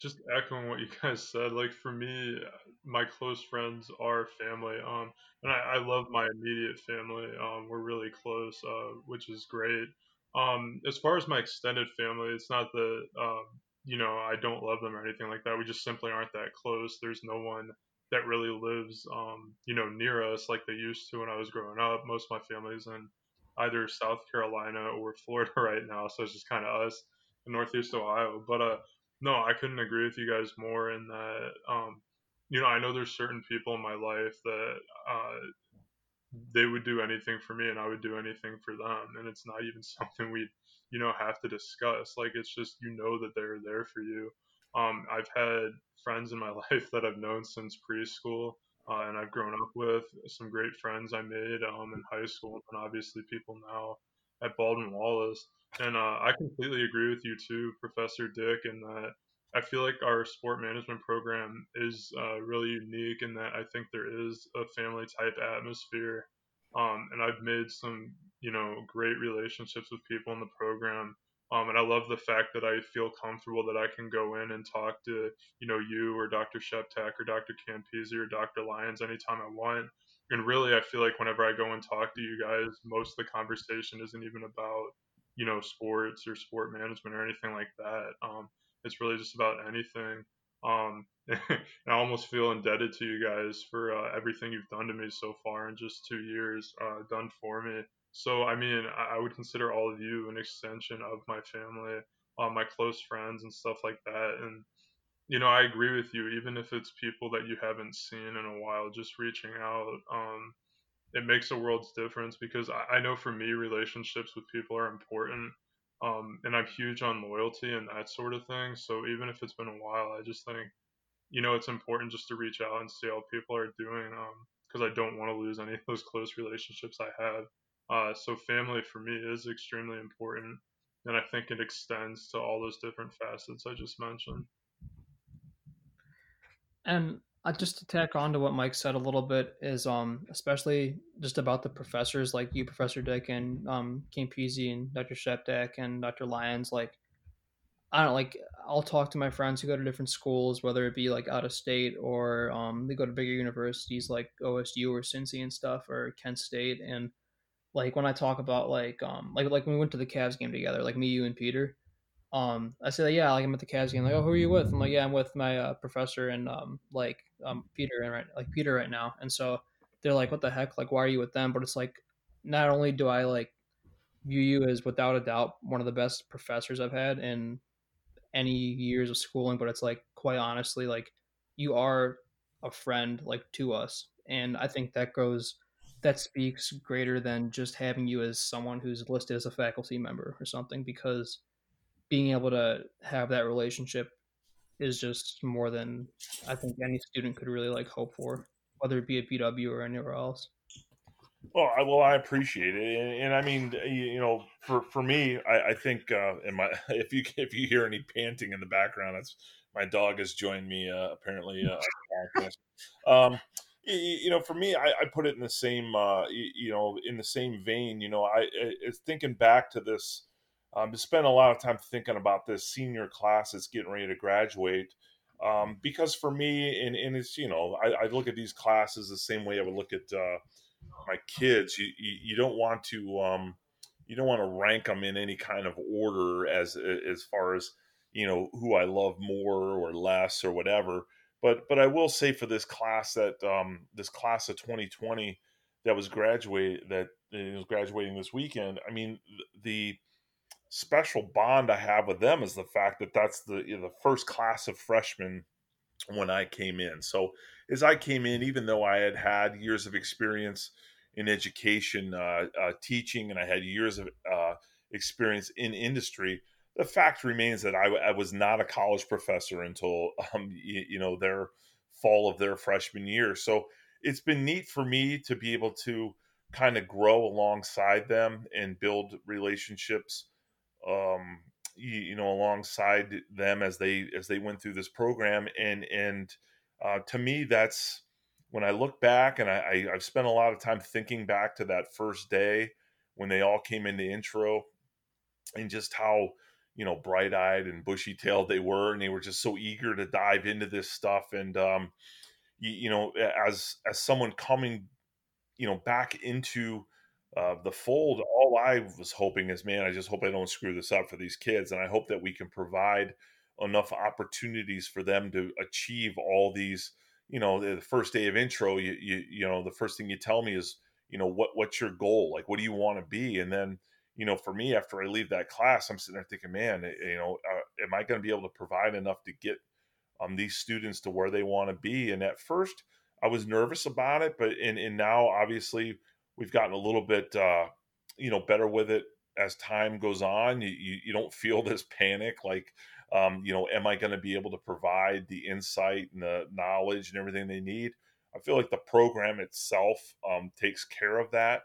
just echoing what you [laughs] guys said. Like for me, my close friends are family. Um, and I, I love my immediate family. Um, we're really close, uh, which is great. Um, as far as my extended family, it's not that um, you know I don't love them or anything like that. We just simply aren't that close. There's no one that really lives, um, you know, near us like they used to when I was growing up. Most of my family's in either South Carolina or [laughs] Florida right now, so it's just kind of us. in Northeast Ohio. But uh, no, I couldn't agree with you guys more in that. Um, you know, I know there's certain people in my life that uh, they would do anything for me, and I would do anything for them, and it's not even [laughs] something we, you know, have to discuss. Like it's just you know that they're there for you. Um, I've had friends in my [laughs] life that I've known since preschool uh, and I've grown up with some great friends I made um, in high school, and obviously people now at Baldwin Wallace. And uh, I completely agree with you too, Professor Dick, in that I feel like our sport management program is uh, really unique in that I think there is a family type atmosphere. Um, and I've made some, you know, great relationships with people in the program um, and I love the fact that I feel comfortable that I can go in and talk to, you know, you or Dr. Sheptak or Dr. Campese or Dr. Lyons anytime I want. And really, I feel like whenever I go and talk to you guys, most of the conversation isn't even about, you know, sports or sport management or anything like that. Um, it's really just about anything. Um, [laughs] and I almost feel indebted to you guys for uh, everything you've done to me so far in just two years, uh, done for me. So, I mean, I would consider all of you an extension of my family, uh, my close friends, and stuff like that. And, you know, I agree with you, even if it's people that you haven't seen in a while, just reaching out, um, it makes a world's difference because I, I, know for me, relationships with people are important. Um, and I'm huge on loyalty and that sort of thing. So, even if it's been a while, I just think, you know, it's important just to reach out and see how people are doing because um, I don't want to lose any of those close relationships I have. Uh, so family for me is extremely important, and I think it extends to all those different facets I just mentioned. And uh, just to tack on to what Mike said a little bit is, um, especially just about the professors like you, Professor Dick, and um, Campese and Dr. Sheptak and Dr. Lyons. Like, I don't like. I'll talk to my friends who go to different schools, whether it be like out of state or um, they go to bigger universities like OSU or Cincy and stuff or Kent State, and like when I talk about like um like like when we went to the Cavs game together, like me, you, and Peter. Um, I say yeah, like I'm at the Cavs game. Like, oh, who are you with? I'm like, yeah, I'm with my uh, professor and um like um Peter and right like Peter right now. And so they're like, what the heck? Like, why are you with them? But it's like, not only do I like view you as without a doubt one of the best professors I've had in any years of schooling, but it's like quite honestly, like you are a friend like to us, and I think that goes that speaks greater than just having you as someone who's listed as a faculty member or something because being able to have that relationship is just more than I think any student could really like hope for, whether it be at BW or anywhere else. Well, I, well, I appreciate it, and, and I mean, you know, for for me, I, I think, uh, my [laughs] if you if you hear any panting in the background, that's my dog has joined me uh, apparently. Uh, um, you know, for me, I, I put it in the same, uh, you know, in the same vein. You know, I it's thinking back to this. Um, to spend a lot of time thinking about this senior class that's getting ready to graduate. Um, because for me, and, and it's you know, I, I, look at these classes the same way I would look at uh, my kids. You, you, you don't want to um, you don't want to rank them in any kind of order as as far as you know who I love more or less or whatever. But but I will say for this class that um, this class of 2020 that was graduate that is graduating this weekend. I mean the special bond I have with them is the fact that that's the you know, the first class of freshmen when I came in. So as I came in, even though I had had years of experience in education, uh, uh, teaching, and I had years of uh, experience in industry, the fact remains that I, I was not a college professor until [laughs] um, you, you, know their fall of their freshman year. So it's been neat for me to be able to kind of grow alongside them and build relationships. Um, you, you, know, alongside them as they as they went through this program, and and uh, to me, that's when I look back and I, I I've spent a lot of time thinking back to that first day when they all came into intro and just how you know bright eyed and bushy tailed they were, and they were just so eager to dive into this stuff. And um, you, you know, as as someone coming, you know, back into uh, the fold, all I was hoping is, man, I just hope I don't screw this up for these kids, and I hope that we can provide enough opportunities for them to achieve all these. You know, the first day of intro, you you you know, the first thing you tell me is, you know, what what's your goal? Like, what do you want to be? And then you know, for me, after I leave that class, I'm sitting there thinking, man, eh, you know, uh, am I going to be able to provide enough to get um, these students to where they want to be? And at first, I was nervous about it, but and, and now obviously we've gotten a little bit, uh, you know, better with it as time goes on. You, you, you don't feel [laughs] this panic like, um, you know, am I going to be able to provide the insight and the knowledge and everything they need? I feel like the program itself um, takes care of that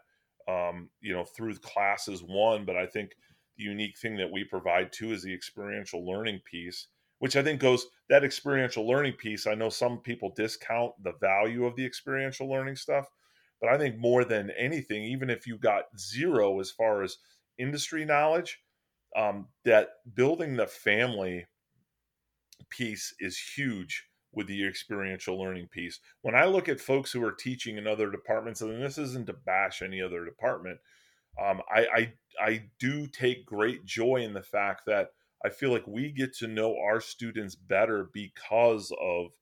um, you know, through classes one. But I think the unique thing that we provide too is the experiential learning piece, which I think goes that experiential learning piece. I know some people discount the value of the experiential learning stuff, but I think more than anything, even if you got zero as far as industry knowledge, um, that building the family piece is huge with the experiential learning piece. When I look at folks who are teaching in other departments, and this isn't to bash any other department, um, I, I I do take great joy in the fact that I feel like we get to know our students better because of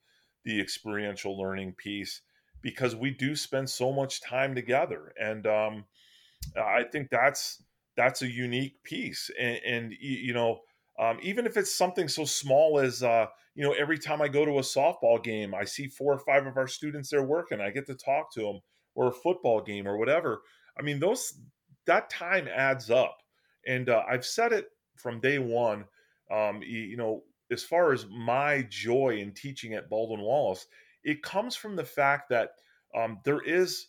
the experiential learning piece, because we do spend so much time together, and um, I think that's that's a unique piece, and, and you know um, even if it's something so small as, uh, you know, every time I go to a softball game, I see four or five of our students there working. I get to talk to them, or a football game, or whatever. I mean, those that time adds up, and uh, I've said it from day one. Um, you, you know, as far as my joy in teaching at Baldwin Wallace, it comes from the fact that um, there is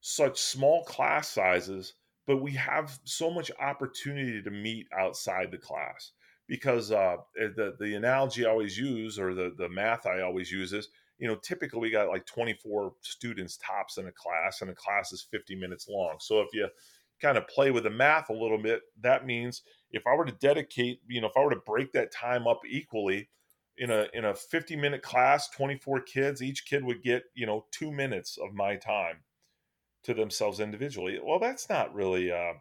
such small class sizes, but we have so much opportunity to meet outside the class. Because uh, eh, the the analogy I always use or the the math I always use is you know typically we got like 24 students tops in a class and a class is 50 minutes long. So if you kind of play with the math a little bit that means if I were to dedicate you know if I were to break that time up equally in a in a 50 minute class 24 kids each kid would get you know 2 minutes of my time to themselves individually well that's not really uh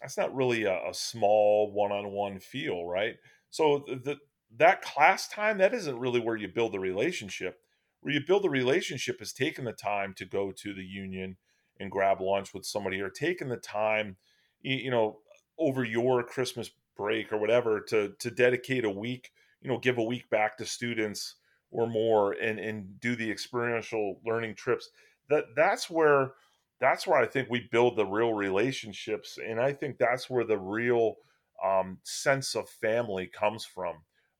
that's not really a, a small one-on-one feel, right? So the that class time that isn't really where you build the relationship. Where you build the relationship is taking the time to go to the union and grab lunch with somebody, or taking the time, you know, over your Christmas break or whatever to to dedicate a week, you know, give a week back to students or more, and and do the experiential learning trips. That that's where that's where I think we build the real relationships, and I think that's where the real um, sense of family comes from.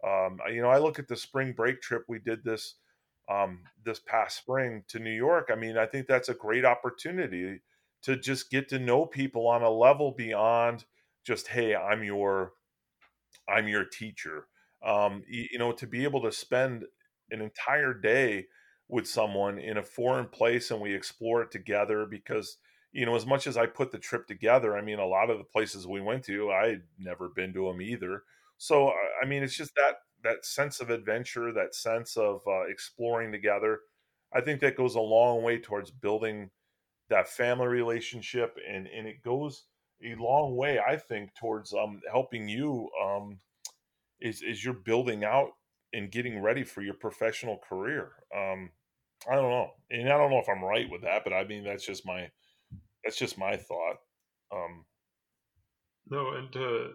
Um, you know, I look at the spring break trip we did this um, this past spring to New York. I mean, I think that's a great opportunity to just get to know people on a level beyond just hey, I'm your I'm your teacher. Um, you, you know, to be able to spend an entire day with someone in a foreign place and we explore it together because you know as much as i put the trip together i mean a lot of the places we went to i'd never been to them either. So i mean it's just that that sense of adventure that sense of uh, exploring together i think that goes a long way towards building that family relationship and and it goes a long way i think towards um helping you um is is you're building out and getting ready for your professional career. Um, I don't know, and I don't know if I'm right with that, but I mean that's just my that's just my thought. Um, no, and to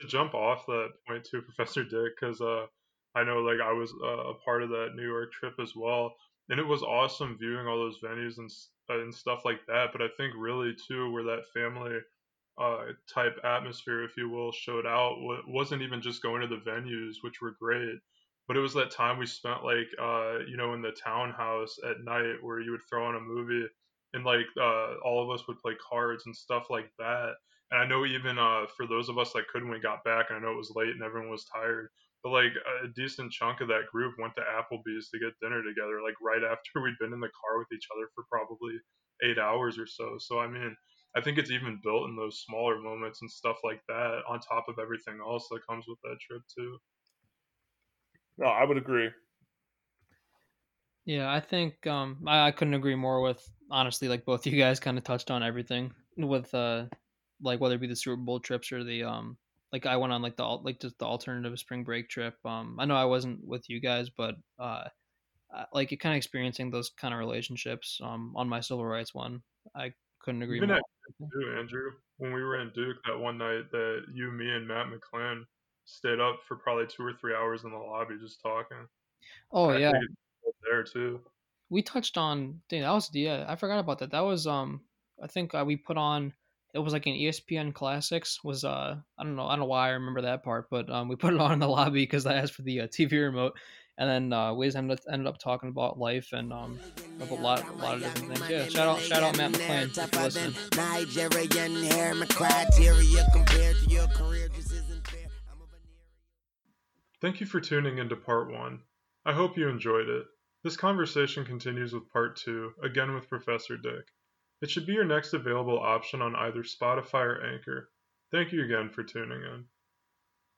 to jump off that point to [laughs] Professor Dick, because uh, I know like I was uh, a part of that New York trip as well, and it was awesome viewing all those venues and and stuff like that. But I think really too, where that family uh, type atmosphere, if you will, showed out, wasn't even just going to the venues, which were great, but it was that time we spent like uh you know in the townhouse at night where you would throw on a movie and like uh all of us would play cards and stuff like that. And i know even uh for those of us that couldn't we got back and i know it was late and everyone was tired but like a decent chunk of that group went to applebee's to get dinner together like right [laughs] after we'd been in the car with each other for probably eight hours or so. So i mean I think it's even built in those smaller moments and stuff like that on top of everything else that comes with that trip too. No, I would agree. Yeah, I think um, I, I couldn't agree more with honestly like both you guys kind of touched on everything with uh like whether it be the Super Bowl trips or the um like I went on like the like just the alternative spring break trip. Um, I know I wasn't with you guys, but uh, like you kind of experiencing those kind of relationships um on my civil rights one, I couldn't agree Even more. too, Andrew, when we were in Duke that one night that you, me, and Matt McClain stayed up for probably two or three hours in the lobby just talking. Oh yeah, there too. we touched on. Dang, that was yeah. I forgot about that. That was um. I think uh, we put on. It was like an ESPN Classics. Was uh. I don't know. I don't know why I remember that part, but um. We put it on in the lobby because I asked for the uh, TV remote, and then uh, we ended up, ended up talking about life and um. A lot, a lot of different things. Yeah. Shout out, shout out Matt McClain if you're listening. Nigerian hair, my criteria compared to your career just isn't fair. I'm a. Thank you for tuning into part one. I hope you enjoyed it. This conversation continues with part two, again with Professor Dick. It should be your next available option on either Spotify or Anchor. Thank you again for tuning in.